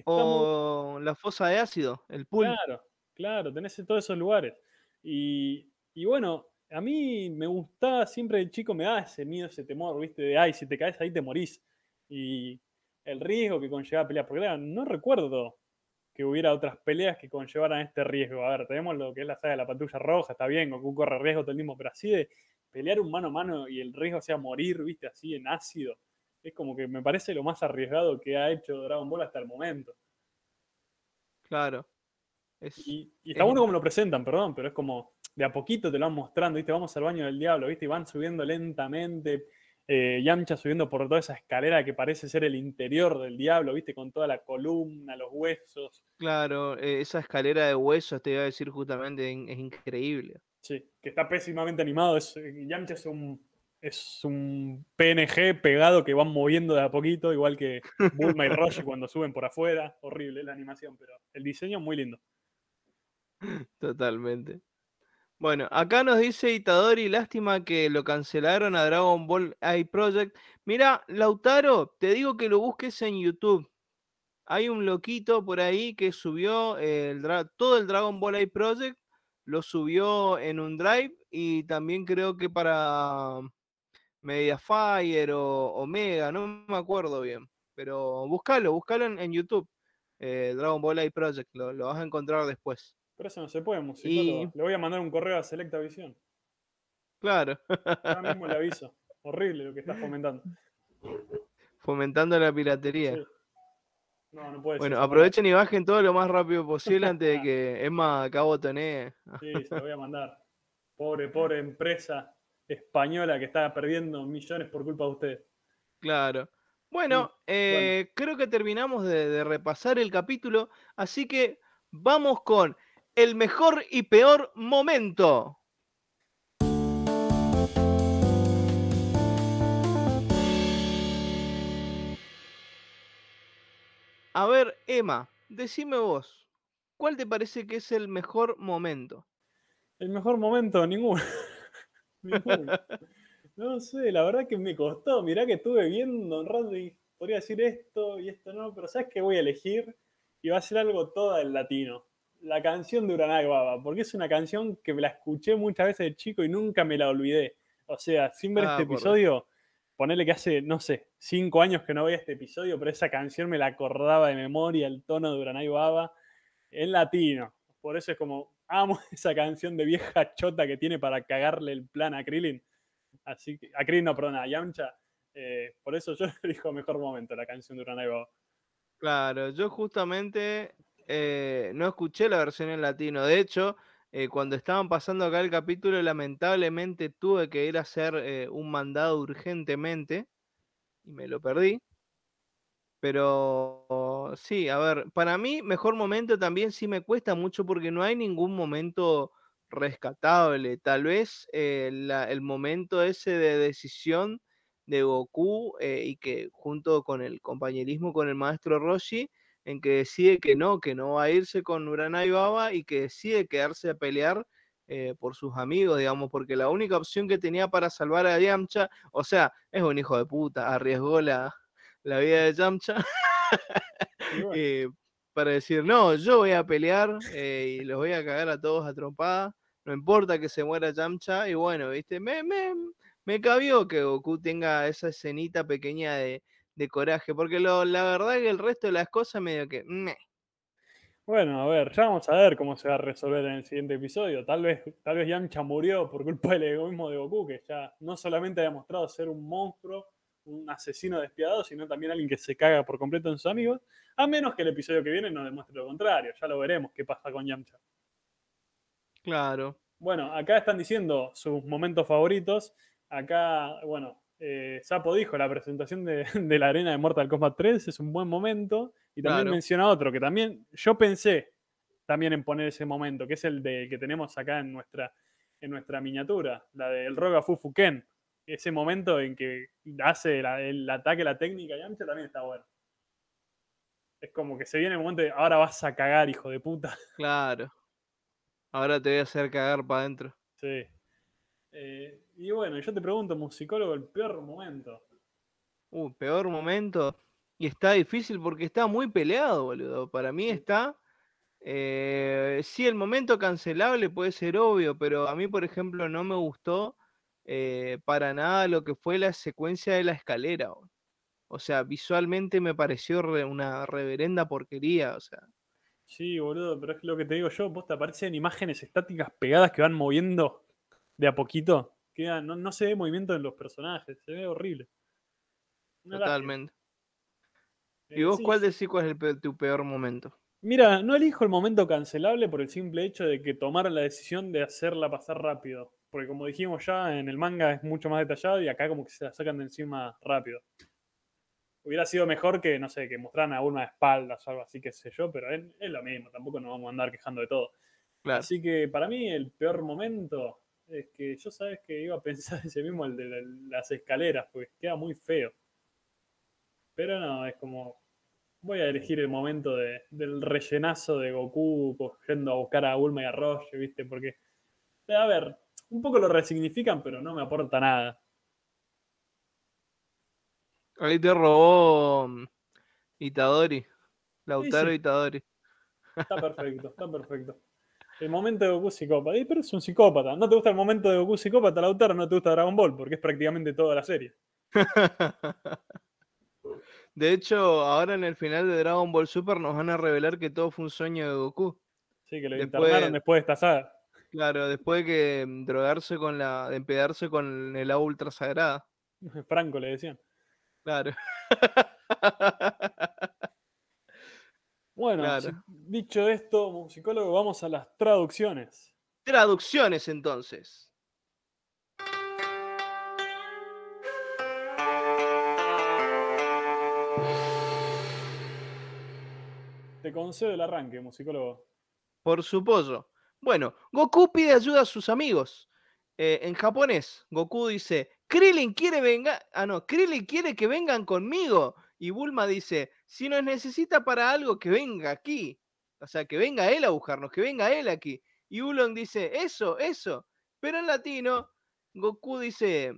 o la fosa de ácido, el pool. Claro, claro, tenés todos esos lugares. Y, bueno, a mí me gustaba siempre de chico, me da ese miedo, ese temor, ¿viste? De, ay, si te caes ahí te morís. Y el riesgo que conlleva pelear, porque claro, no recuerdo que hubiera otras peleas que conllevaran este riesgo. A ver, tenemos lo que es la saga de la patrulla roja, está bien, Goku corre riesgo todo el mismo, pero así de pelear un mano a mano y el riesgo sea morir, ¿viste? Así en ácido es como que me parece lo más arriesgado que ha hecho Dragon Ball hasta el momento. Claro. Y, está bueno como lo presentan, perdón, pero es como de a poquito te lo van mostrando, ¿viste? Vamos al baño del diablo, ¿viste? Y van subiendo lentamente eh, Yamcha subiendo por toda esa escalera que parece ser el interior del diablo, ¿viste? Con toda la columna, los huesos. Claro, eh, esa escalera de huesos, te iba a decir justamente, es increíble. Sí, que está pésimamente animado. Es, Yamcha es un, es un PNG pegado que van moviendo de a poquito, igual que Bulma y Roshi cuando suben por afuera. Horrible la animación, pero el diseño muy lindo. Totalmente. Bueno, acá nos dice Itadori, lástima que lo cancelaron a Dragon Ball i Project. Mira, Lautaro, te digo que lo busques en YouTube. Hay un loquito por ahí que subió el todo el Dragon Ball i Project, lo subió en un drive y también creo que para Mediafire o Omega, no me acuerdo bien. Pero búscalo, búscalo en, en YouTube. eh, Dragon Ball i Project, lo, lo vas a encontrar después. Pero eso no se puede, musicólogo. Y- Le voy a mandar un correo a Selecta Visión. Claro. Ahora mismo le aviso. Horrible lo que estás fomentando. Fomentando la piratería. Sí. No, no puede Bueno, ser. aprovechen y bajen todo lo más rápido posible antes de que Emma acá botonee. Sí, se lo voy a mandar. Pobre, pobre empresa española que está perdiendo millones por culpa de ustedes. Claro. Bueno, eh, creo que terminamos de, de repasar el capítulo, así que vamos con el mejor y peor momento. A ver, Emma, decime vos, ¿cuál te parece que es el mejor momento? El mejor momento, ninguno. Ninguno. No sé, la verdad que me costó. Mirá que estuve viendo un rato y podría decir esto y esto no, pero ¿sabes qué voy a elegir? Y va a ser algo todo en latino. La canción de Uranai Baba, porque es una canción que me la escuché muchas veces de chico y nunca me la olvidé. O sea, sin ver Ah, este episodio, ponerle que hace, no sé, cinco años que no veía este episodio, pero esa canción me la acordaba de memoria, el tono de Uranai Baba, en latino. Por eso es como, amo esa canción de vieja chota que tiene para cagarle el plan a Krillin. Así que, a Krillin no, perdón, a Yamcha. Eh, por eso yo elijo mejor momento la canción de Uranai Baba. Claro, yo justamente eh, no escuché la versión en latino. De hecho, eh, cuando estaban pasando acá el capítulo, lamentablemente tuve que ir a hacer eh, un mandado urgentemente y me lo perdí. Pero sí, a ver, para mí mejor momento también sí me cuesta mucho porque no hay ningún momento rescatable. Tal vez el momento ese de decisión de Goku y que junto con el compañerismo con el maestro Roshi, en que decide que no, que no va a irse con Uranai Baba y que decide quedarse a pelear eh, por sus amigos, digamos, porque la única opción que tenía para salvar a Yamcha, o sea, es un hijo de puta, arriesgó la, la vida de Yamcha Y eh, para decir, no, yo voy a pelear eh, y los voy a cagar a todos a trompada, no importa que se muera Yamcha, y bueno, viste, me, me, me cabió que Goku tenga esa escenita pequeña de, de coraje, porque lo, la verdad que el resto de las cosas medio que... meh. bueno, a ver, ya vamos a ver cómo se va a resolver en el siguiente episodio. Tal vez, tal vez Yamcha murió por culpa del egoísmo de Goku, que ya no solamente ha demostrado ser un monstruo, un asesino despiadado, sino también alguien que se caga por completo en sus amigos. A menos que el episodio que viene nos demuestre lo contrario. Ya lo veremos qué pasa con Yamcha. Claro, Bueno, acá están diciendo sus momentos favoritos. Acá, bueno, eh, Sapo dijo, la presentación de, de la arena de Mortal Kombat 3 es un buen momento. Y también Claro. menciona otro, que también yo pensé también en poner ese momento, que es el de, que tenemos acá en nuestra, en nuestra miniatura, la del Roga Fufu Ken. Ese momento en que hace la- el ataque, la técnica, Yamcha también está bueno. Es como que se viene el momento de, ahora vas a cagar, hijo de puta. claro. Ahora te voy a hacer cagar para adentro. Sí. Eh, y bueno, yo te pregunto, musicólogo, el peor momento. Uh, peor momento. Y está difícil porque está muy peleado, boludo. Para mí está. Eh, sí, el momento cancelable puede ser obvio, pero a mí, por ejemplo, no me gustó eh, para nada lo que fue la secuencia de la escalera. boludo. O sea, visualmente me pareció re- una reverenda porquería. O sea, Sí, boludo, pero es lo que te digo yo, vos te aparecen imágenes estáticas pegadas que van moviendo de a poquito. Queda, no, no se ve movimiento en los personajes, se ve horrible. Una lástima. totalmente. ¿Y Eh, vos sí, cuál decís cuál es el tu peor momento? Mira, no elijo el momento cancelable por el simple hecho de que tomaron la decisión de hacerla pasar rápido. porque como dijimos ya, en el manga es mucho más detallado y acá como que se la sacan de encima rápido. Hubiera sido mejor que, no sé, que mostraran a una de espaldas o algo así, qué sé yo, pero es, es lo mismo, tampoco nos vamos a andar quejando de todo. Claro. Así que para mí el peor momento es que yo sabes que iba a pensar ese mismo, el de la- las escaleras, porque queda muy feo. Pero no, es como, voy a elegir el momento de- del rellenazo de Goku yendo a buscar a Bulma y a Roger, ¿viste? Porque, a ver, un poco lo resignifican, pero no me aporta nada. Ahí te robó mm, Itadori. Lautaro sí. Itadori. Está perfecto, está perfecto. El momento de Goku psicópata. Pero es un psicópata. ¿No te gusta el momento de Goku psicópata, Lautaro? No te gusta Dragon Ball, porque es prácticamente toda la serie. De hecho, ahora en el final de Dragon Ball Super nos van a revelar que todo fue un sueño de Goku. Sí, que lo Después- internaron después de esta saga. Claro, después de que mm, drogarse con la. de empedarse con el agua ultra sagrada. Franco le decían. Claro. Bueno, Claro. dicho esto, musicólogo, vamos a las traducciones. Traducciones entonces. Te concedo el arranque, musicólogo. Por su pollo. Bueno, Goku pide ayuda a sus amigos. Eh, en japonés, Goku dice, Krillin quiere venga... Ah, no, Krillin quiere que vengan conmigo. Y Bulma dice, si nos necesita para algo, que venga aquí. O sea, que venga él a buscarnos, que venga él aquí. Y Ulon dice, eso, eso. Pero en latino, Goku dice,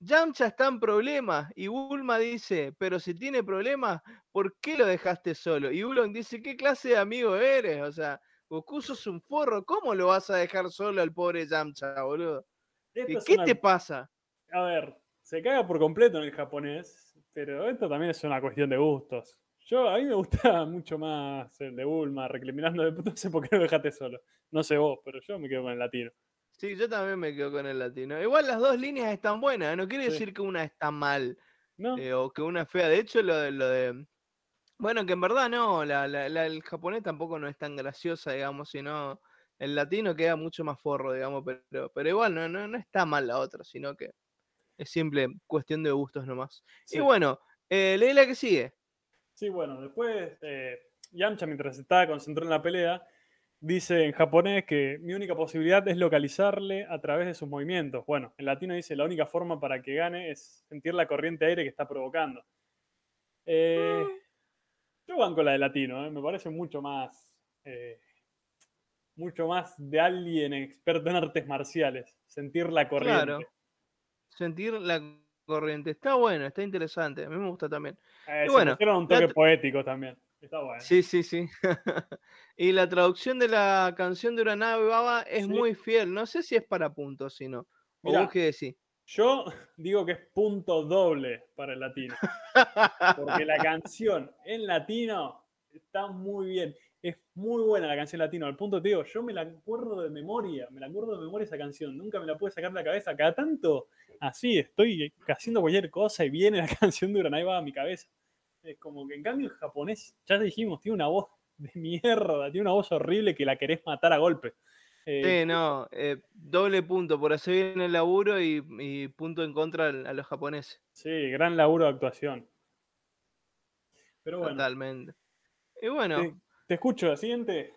Yamcha está en problemas. Y Bulma dice, pero si tiene problemas, ¿por qué lo dejaste solo? Y Ulon dice, ¿qué clase de amigo eres? O sea, Goku sos un forro, ¿cómo lo vas a dejar solo al pobre Yamcha, boludo? ¿Qué, qué te pasa? A ver, se caga por completo en el japonés, pero esto también es una cuestión de gustos. Yo, a mí me gusta mucho más el de Bulma, recriminando de puto, no sé por qué lo dejaste solo. No sé vos, pero yo me quedo con el latino. Sí, yo también me quedo con el latino. Igual las dos líneas están buenas, no quiere Sí. decir que una está mal ¿No? eh, o que una es fea. De hecho, lo de, lo de... Bueno, que en verdad no, la, la- la- el japonés tampoco no es tan graciosa, digamos, sino el latino queda mucho más forro, digamos, pero, pero igual no, no, no está mal la otra, sino que es simple cuestión de gustos nomás. Sí. Y bueno, eh, lee la que sigue. Sí, bueno, después eh, Yamcha, mientras estaba concentrado en la pelea, dice en japonés que mi única posibilidad es localizarle a través de sus movimientos. Bueno, en latino dice la única forma para que gane es sentir la corriente de aire que está provocando. Eh, yo banco la de latino, eh, me parece mucho más. eh, mucho más de alguien experto en artes marciales. Sentir la corriente. Claro. Sentir la corriente. Está bueno, está interesante. A mí me gusta también. Eh, Y bueno, un toque poético también. Está bueno. Sí, sí, sí. y la traducción de la canción de Uranabe Baba es Sí. muy fiel. No sé si es para puntos, sino. ¿O Mirá. vos qué decís? Yo digo que es punto doble para el latino. Porque la canción en latino está muy bien. Es muy buena la canción latino. Al punto te digo, yo me la acuerdo de memoria. Me la acuerdo de memoria esa canción. Nunca me la pude sacar de la cabeza. Cada tanto así estoy haciendo cualquier cosa y viene la canción de Uranai va a mi cabeza. Es como que en cambio el japonés, ya dijimos, tiene una voz de mierda. Tiene una voz horrible que la querés matar a golpe. Eh, Sí, no. eh, doble punto por hacer bien el laburo y, y punto en contra a los japoneses. sí, gran laburo de actuación. Pero bueno, Totalmente. Y bueno. Te escucho. La siguiente.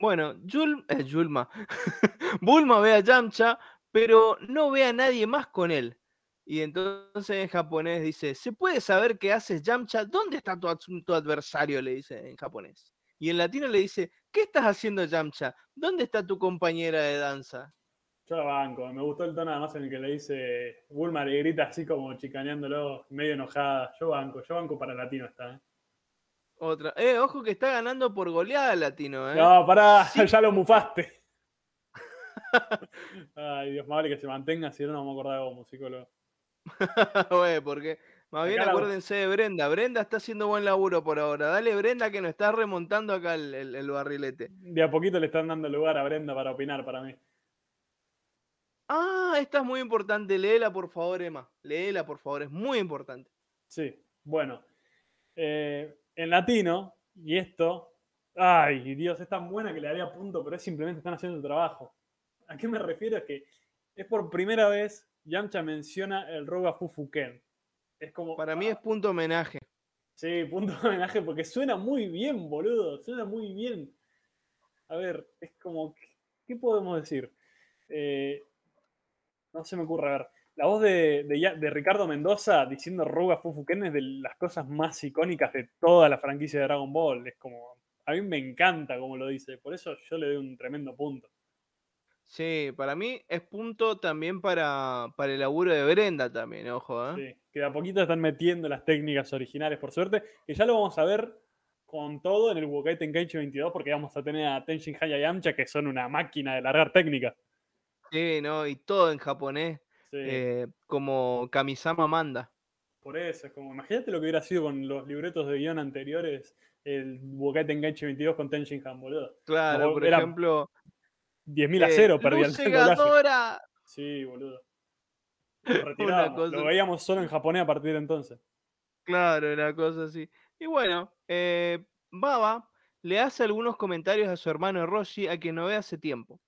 Bueno, Yul, eh, Yulma. Bulma ve a Yamcha, pero no ve a nadie más con él. Y entonces en japonés dice, ¿se puede saber qué haces Yamcha? ¿Dónde está tu, tu adversario? Le dice en japonés. Y en latino le dice, ¿qué estás haciendo Yamcha? ¿Dónde está tu compañera de danza? Yo la banco, me gustó el tono además en el que le dice Bulma le grita así como chicaneándolo, medio enojada. Yo banco, yo banco para latino esta. ¿eh? Otra. Eh, ojo que está ganando por goleada latino, ¿eh? No, pará, Sí. ya lo mufaste. Ay, Dios, vale que se mantenga, si no, no me acordaba de vos, musicólogo. Güey, porque más bien la- acuérdense de Brenda. Brenda está haciendo buen laburo por ahora. Dale, Brenda, que nos está remontando acá el, el- el barrilete. De a poquito le están dando lugar a Brenda para opinar para mí. Ah, esta es muy importante. Léela, por favor, Emma. Léela, por favor. Es muy importante. Sí, bueno. eh, en latino, y esto, ay, Dios, es tan buena que le daría punto, pero es simplemente están haciendo el trabajo. ¿A qué me refiero? Es que es por primera vez Yamcha menciona el Roga Fufuken. Es como. Para mí es punto homenaje. Sí, punto homenaje, porque suena muy bien, boludo. Suena muy bien. A ver, es como. ¿Qué podemos decir? Eh, no se me ocurre, a ver. La voz de, de, Ricardo Mendoza diciendo Roga Fufuken es de las cosas más icónicas de toda la franquicia de Dragon Ball. Es como. A mí me encanta como lo dice. Por eso yo le doy un tremendo punto. Sí, para mí es punto también para, para el laburo de Brenda también, ojo. ¿eh? Sí, que de a poquito están metiendo las técnicas originales, por suerte, que ya lo vamos a ver con todo en el Bukai Tenkaichi 22, porque vamos a tener a Tenshin Haya y Amcha, que son una máquina de largar técnica. Sí, ¿no? Y todo en japonés, eh, como Kamisama manda. Por eso, es como, imagínate lo que hubiera sido con los libretos de guion anteriores, el Bukai Tenkaichi 22 con Tenshin Han, boludo. Claro, por ejemplo 10.000 a 0 perdía el segadora. Sí, boludo. Lo, lo veíamos solo en japonés a partir de entonces. Claro, una cosa así. Y bueno, eh, Baba le hace algunos comentarios a su hermano Roshi a quien no ve hace tiempo.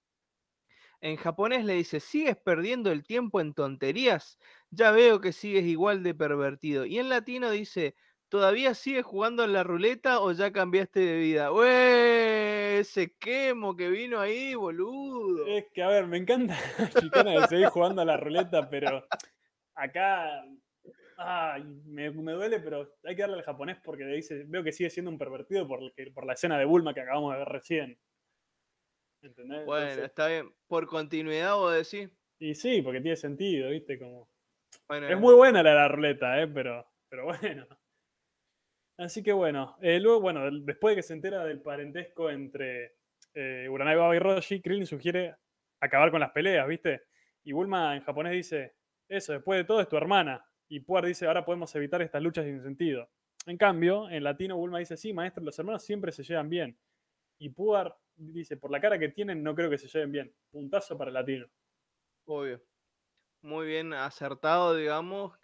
En japonés le dice, ¿sigues perdiendo el tiempo en tonterías? Ya veo que sigues igual de pervertido. Y en latino dice, ¿Todavía sigues jugando en la ruleta o ya cambiaste de vida? ¡Ué! Ese quemo que vino ahí, boludo. Es que, a ver, me encanta la chicana de seguir jugando a la ruleta, pero acá. Ay, me, duele, pero hay que darle al japonés porque dice, veo que sigue siendo un pervertido por la escena de Bulma que acabamos de ver recién. ¿Entendés? Bueno, está bien. Por continuidad vos decís. Y sí, porque tiene sentido, ¿viste? Como. es muy buena la, la ruleta, ¿eh? Pero, pero bueno. Así que bueno, eh, luego, bueno, después de que se entera del parentesco entre eh, Uranai Baba y Roshi, Krillin sugiere acabar con las peleas, ¿viste? Y Bulma en japonés dice, eso, después de todo es tu hermana. Y Puar dice, ahora podemos evitar estas luchas sin sentido. En cambio, en latino Bulma dice, sí, maestro, los hermanos siempre se llevan bien. Y Puar dice, por la cara que tienen, no creo que se lleven bien. Puntazo para el latino. Obvio. Muy bien acertado, digamos.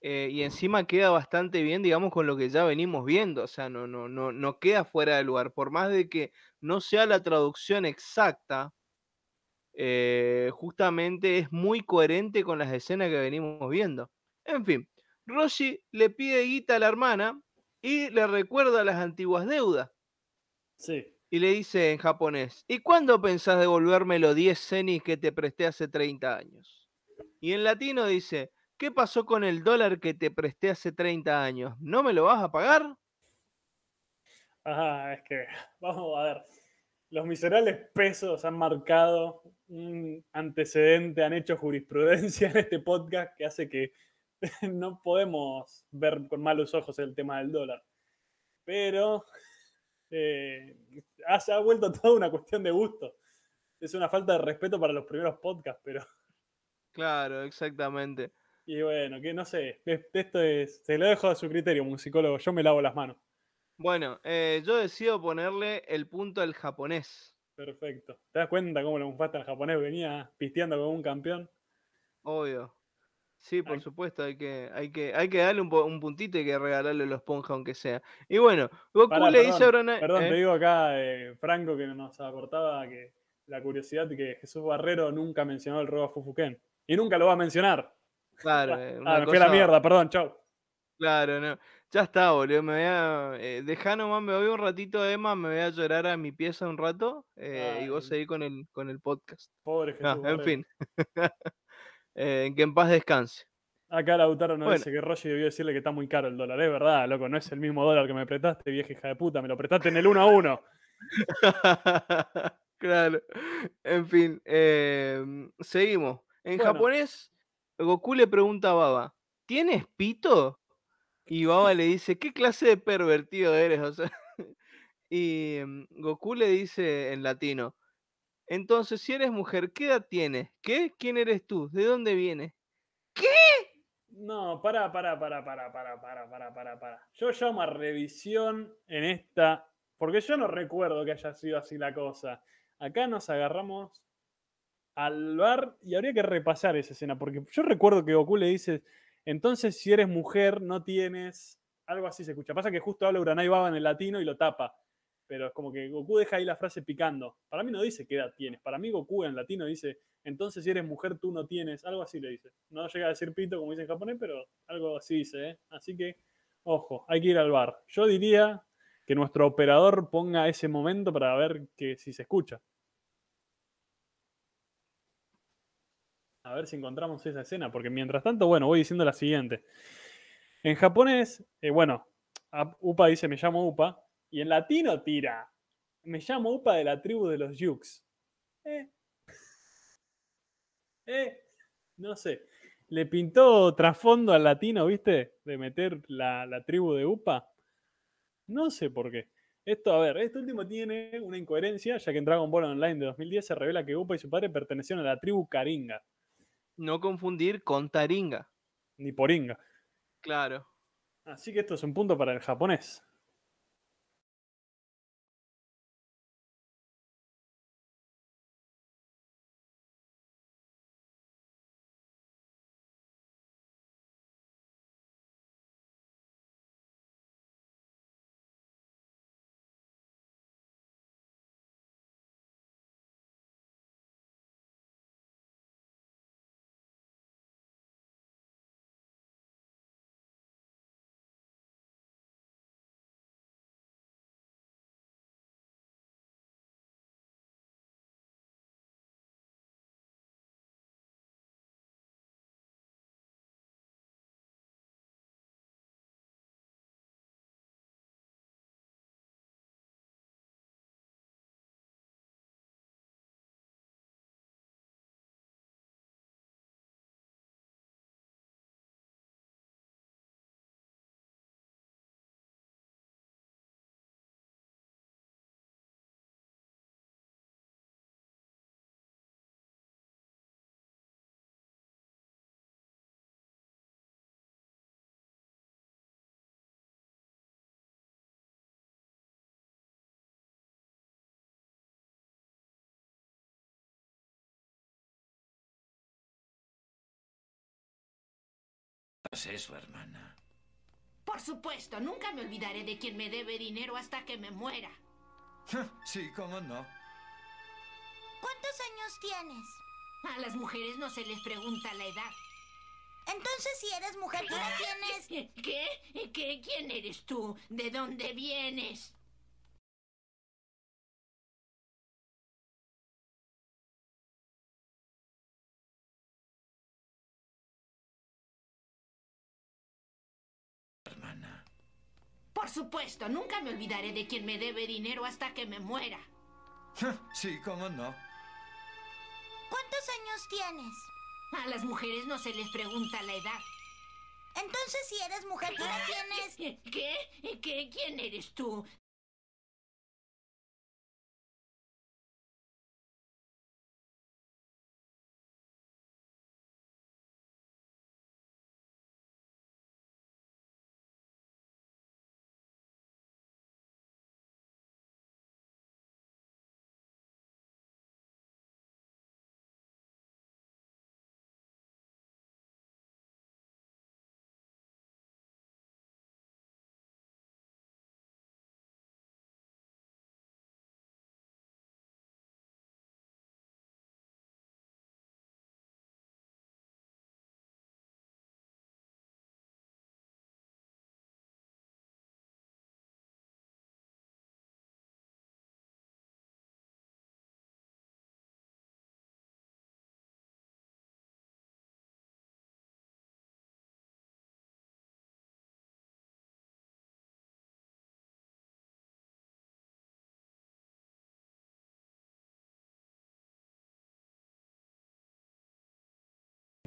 Eh, y encima queda bastante bien, digamos, con lo que ya venimos viendo. O sea, no, no, no, no queda fuera de lugar. Por más de que no sea la traducción exacta, eh, justamente es muy coherente con las escenas que venimos viendo. En fin, Roshi le pide guita a la hermana y le recuerda las antiguas deudas. Sí. Y le dice en japonés, ¿y cuándo pensás devolverme los 10 cenis que te presté hace 30 años? Y en latino dice, ¿Qué pasó con el dólar que te presté hace 30 años? ¿No me lo vas a pagar? Ajá, es que, vamos a ver. Los miserables pesos han marcado un antecedente, han hecho jurisprudencia en este podcast que hace que no podemos ver con malos ojos el tema del dólar. Pero eh, ha, vuelto toda una cuestión de gusto. Es una falta de respeto para los primeros podcasts, pero. Claro, exactamente. Y bueno, que no sé, esto es, se lo dejo a su criterio, musicólogo, yo me lavo las manos. Bueno, eh, yo decido ponerle el punto al japonés. Perfecto. ¿Te das cuenta cómo lo Mufasta al japonés venía pisteando como un campeón? Obvio. Sí, por supuesto, hay que, hay que, hay que darle un, puntito y que regalarle los ponja aunque sea. Y bueno, Goku le dice a Perdón, te ¿eh? digo acá, eh, Franco, que nos aportaba que la curiosidad que Jesús Barrero nunca mencionó el Roba Fufuken. Y nunca lo va a mencionar. Claro. Ah, me fui a la mierda, perdón, chao. Claro, no. Ya está, boludo. Me voy a. Eh, dejá nomás, me voy un ratito, Emma, me voy a llorar a mi pieza un rato eh, y vos seguís con el, con el podcast. Pobre Jesús. en fin. que en paz descanse. Acá Lautaro nos dice que Roger debió decirle que está muy caro el dólar. Es verdad, loco, no es el mismo dólar que me prestaste, vieja hija de puta. Me lo prestaste en el 1 a 1. claro. En fin, seguimos. En japonés Goku le pregunta a Baba, ¿tienes pito? Y Baba le dice, ¿qué clase de pervertido eres? O sea, y mm, Goku le dice en latino, entonces si eres mujer, ¿qué edad tienes? ¿Qué? ¿Quién eres tú? ¿De dónde vienes? ¿Qué? No, para, para, para, para, para, para, para, para, para. Yo llamo a revisión en esta, porque yo no recuerdo que haya sido así la cosa. Acá nos agarramos al bar y habría que repasar esa escena, porque yo recuerdo que Goku le dice, entonces si eres mujer no tienes, algo así se escucha. Pasa que justo habla Uranai Baba en el latino y lo tapa. Pero es como que Goku deja ahí la frase picando. Para mí no dice qué edad tienes. Para mí Goku en latino dice, entonces si eres mujer tú no tienes. Algo así le dice. No llega a decir pito como dice en japonés, pero algo así dice. ¿eh? Así que, ojo, hay que ir al bar. Yo diría que nuestro operador ponga ese momento para ver que si se escucha. A ver si encontramos esa escena, porque mientras tanto, bueno, voy diciendo la siguiente. En japonés, eh, bueno, Upa dice me llamo Upa, y en latino tira, me llamo Upa de la tribu de los Yux. Eh. Eh, no sé. Le pintó trasfondo al latino, ¿viste? De meter la, la tribu de Upa. No sé por qué. Esto, a ver, este último tiene una incoherencia, ya que en Dragon Ball Online de 2010 se revela que Upa y su padre pertenecían a la tribu Karinga. No confundir con Taringa. Ni Poringa. Claro. Así que esto es un punto para el japonés. Eso, hermana? Por supuesto, nunca me olvidaré de quien me debe dinero hasta que me muera. Sí, cómo no. ¿Cuántos años tienes? A las mujeres no se les pregunta la edad. Entonces, si eres mujer, ¿tú la tienes? ¿Qué? ¿Qué? ¿Quién eres tú? ¿De dónde vienes? Por supuesto, nunca me olvidaré de quien me debe dinero hasta que me muera. Sí, cómo no. ¿Cuántos años tienes? A las mujeres no se les pregunta la edad. Entonces, si eres mujer, ¿tú la tienes? ¿Qué? ¿Qué? ¿Quién eres tú?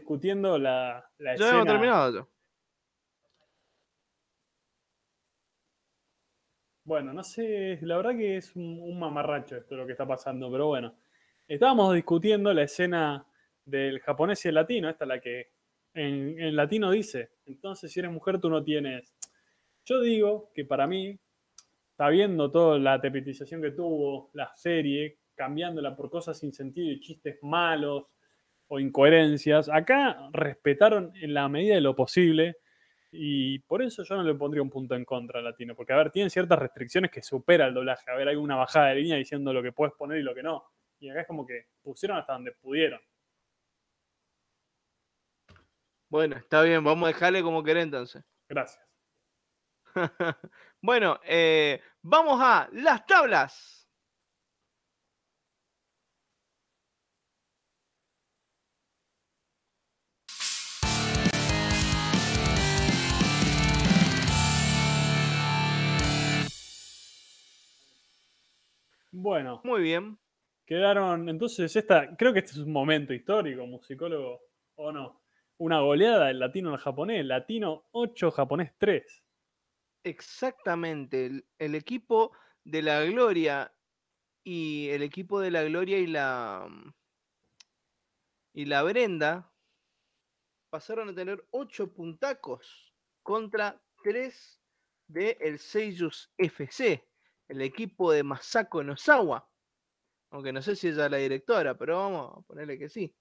Discutiendo la, la Ya escena. hemos terminado. ya. Bueno, no sé, la verdad que es un, un mamarracho esto lo que está pasando, pero bueno. Estábamos discutiendo la escena del japonés y el latino, esta es la que en, en latino dice, entonces si eres mujer tú no tienes. Yo digo que para mí, está viendo toda la tepetización que tuvo la serie, cambiándola por cosas sin sentido y chistes malos o incoherencias, acá respetaron en la medida de lo posible Y por eso yo no le pondría un punto en contra al latino. Porque, a ver, tienen ciertas restricciones que supera el doblaje. A ver, hay una bajada de línea diciendo lo que puedes poner y lo que no. Y acá es como que pusieron hasta donde pudieron. Bueno, está bien, vamos a dejarle como querés entonces. Gracias. bueno, eh, vamos a las tablas. Bueno, Muy bien. quedaron. Entonces, esta. Creo que este es un momento histórico, musicólogo. ¿O no? Una goleada del latino al japonés. Latino 8, japonés 3. Exactamente. El, el equipo de la Gloria y el equipo de la Gloria y la y la Brenda pasaron a tener ocho puntacos contra tres de el Seiyus FC, el equipo de Masako Nozawa. Aunque no sé si ella es la directora, pero vamos a ponerle que sí.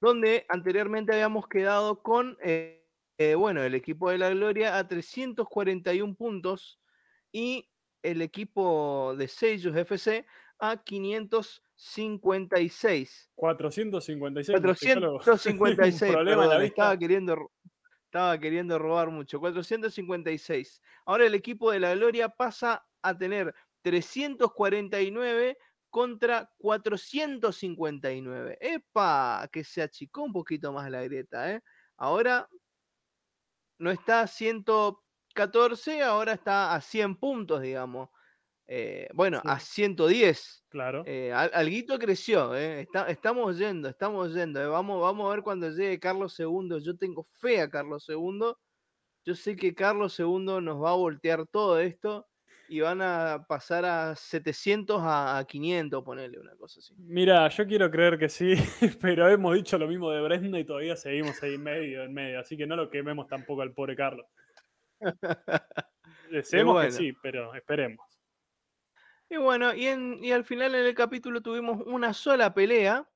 Donde anteriormente habíamos quedado con eh, eh, bueno, el equipo de la Gloria a 341 puntos y el equipo de Seiyus FC a 556. 456. musicólogo. Hay un 456, problema en la perdón, vista. estaba queriendo, estaba queriendo robar mucho. 456. Ahora el equipo de la Gloria pasa a tener 349 contra 459. ¡Epa! Que se achicó un poquito más la grieta, ¿eh? Ahora no está a 114, ahora está a 100 puntos, digamos. Eh, bueno, Sí. a 110. Claro. Eh, al- alguito creció, eh, está- estamos yendo, estamos yendo. Vamos, vamos a ver cuando llegue Carlos II. Yo tengo fe a Carlos II. Yo sé que Carlos II nos va a voltear todo esto y van a pasar a 700 a, a 500, ponerle una cosa así. Mira, yo quiero creer que sí, pero hemos dicho lo mismo de Brenda y todavía seguimos ahí en medio, en medio. Así que no lo quememos tampoco al pobre Carlos. Deseemos bueno. que sí, pero esperemos. Y bueno, y, en- y al final en el capítulo tuvimos una sola pelea,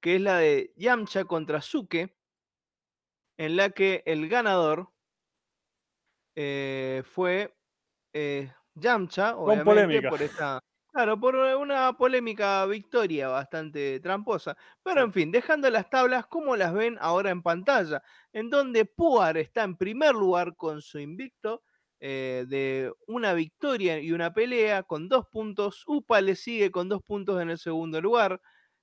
que es la de Yamcha contra Suke, en la que el ganador eh, fue eh, Yamcha, obviamente, polémica. por esta. Claro, por una polémica victoria bastante tramposa. Pero en fin, dejando las tablas como las ven ahora en pantalla, en donde Puar está en primer lugar con su invicto eh, de una victoria y una pelea con dos puntos. Upa le sigue con dos puntos en el segundo lugar.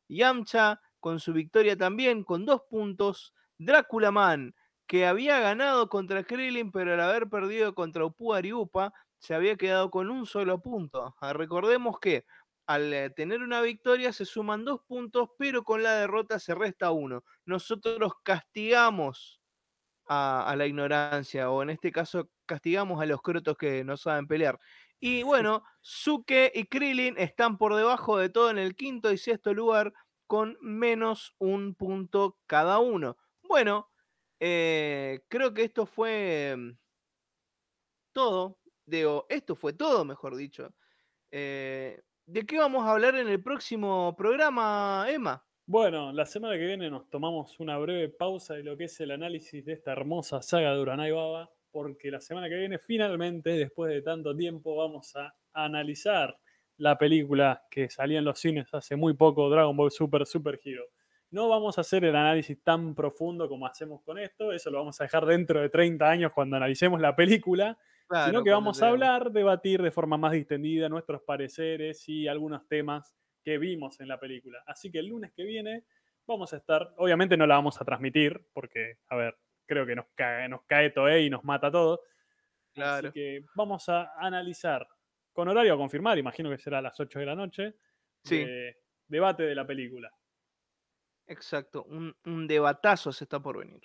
Yamcha con su victoria también con dos puntos. Drácula Man, que había ganado contra Krillin, pero al haber perdido contra Upuar y Upa, se había quedado con un solo punto. Ah, Recordemos que al eh, tener una victoria se suman dos puntos, pero con la derrota se resta uno. Nosotros castigamos a, a la ignorancia, o en este caso castigamos a los crotos que no saben pelear. Y bueno, Suke y Krillin están por debajo de todo en el quinto y sexto lugar con menos un punto cada uno. Bueno, eh, creo que esto fue mm, todo. Digo, esto fue todo, mejor dicho. Eh, ¿De qué vamos a hablar en el próximo programa, Emma? Bueno, la semana que viene nos tomamos una breve pausa de lo que es el análisis de esta hermosa saga de Uranai Baba, porque la semana que viene finalmente, después de tanto tiempo, vamos a analizar la película que salía en los cines hace muy poco, Dragon Ball Super Super Hero. No vamos a hacer el análisis tan profundo como hacemos con esto, eso lo vamos a dejar dentro de 30 años cuando analicemos la película, Claro, sino que vamos a hablar, debatir de forma más distendida nuestros pareceres y algunos temas que vimos en la película. Así que el lunes que viene vamos a estar, obviamente no la vamos a transmitir, porque, a ver, creo que nos cae, nos cae Toei y nos mata todo. Claro. Así que vamos a analizar, con horario a confirmar, imagino que será a las 8 de la noche, Sí. de- debate de la película. Exacto, un, un debatazo se está por venir.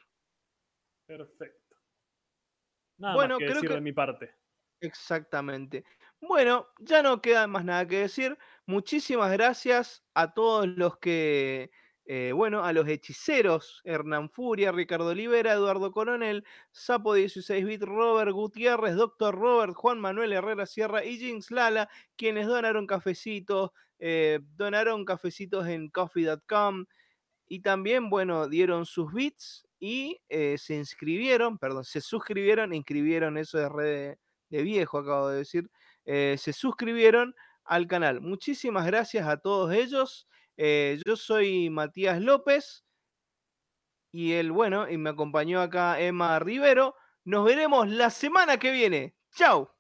Perfecto. Nada Bueno, más que creo decir que- de mi parte. Exactamente. Bueno, ya no queda más nada que decir. Muchísimas gracias a todos los que, eh, bueno, a los hechiceros, Hernán Furia, Ricardo Olivera, Eduardo Coronel, Sapo 16 bit, Robert Gutiérrez, Doctor Robert, Juan Manuel Herrera Sierra y Jinx Lala, quienes donaron cafecitos, eh, donaron cafecitos en coffee.com y también, bueno, dieron sus bits y eh, se inscribieron, perdón, se suscribieron, inscribieron, eso de red de, viejo, acabo de decir, eh, se suscribieron al canal. Muchísimas gracias a todos ellos. Eh, yo soy Matías López y el bueno, y me acompañó acá Emma Rivero. Nos veremos la semana que viene. Chao.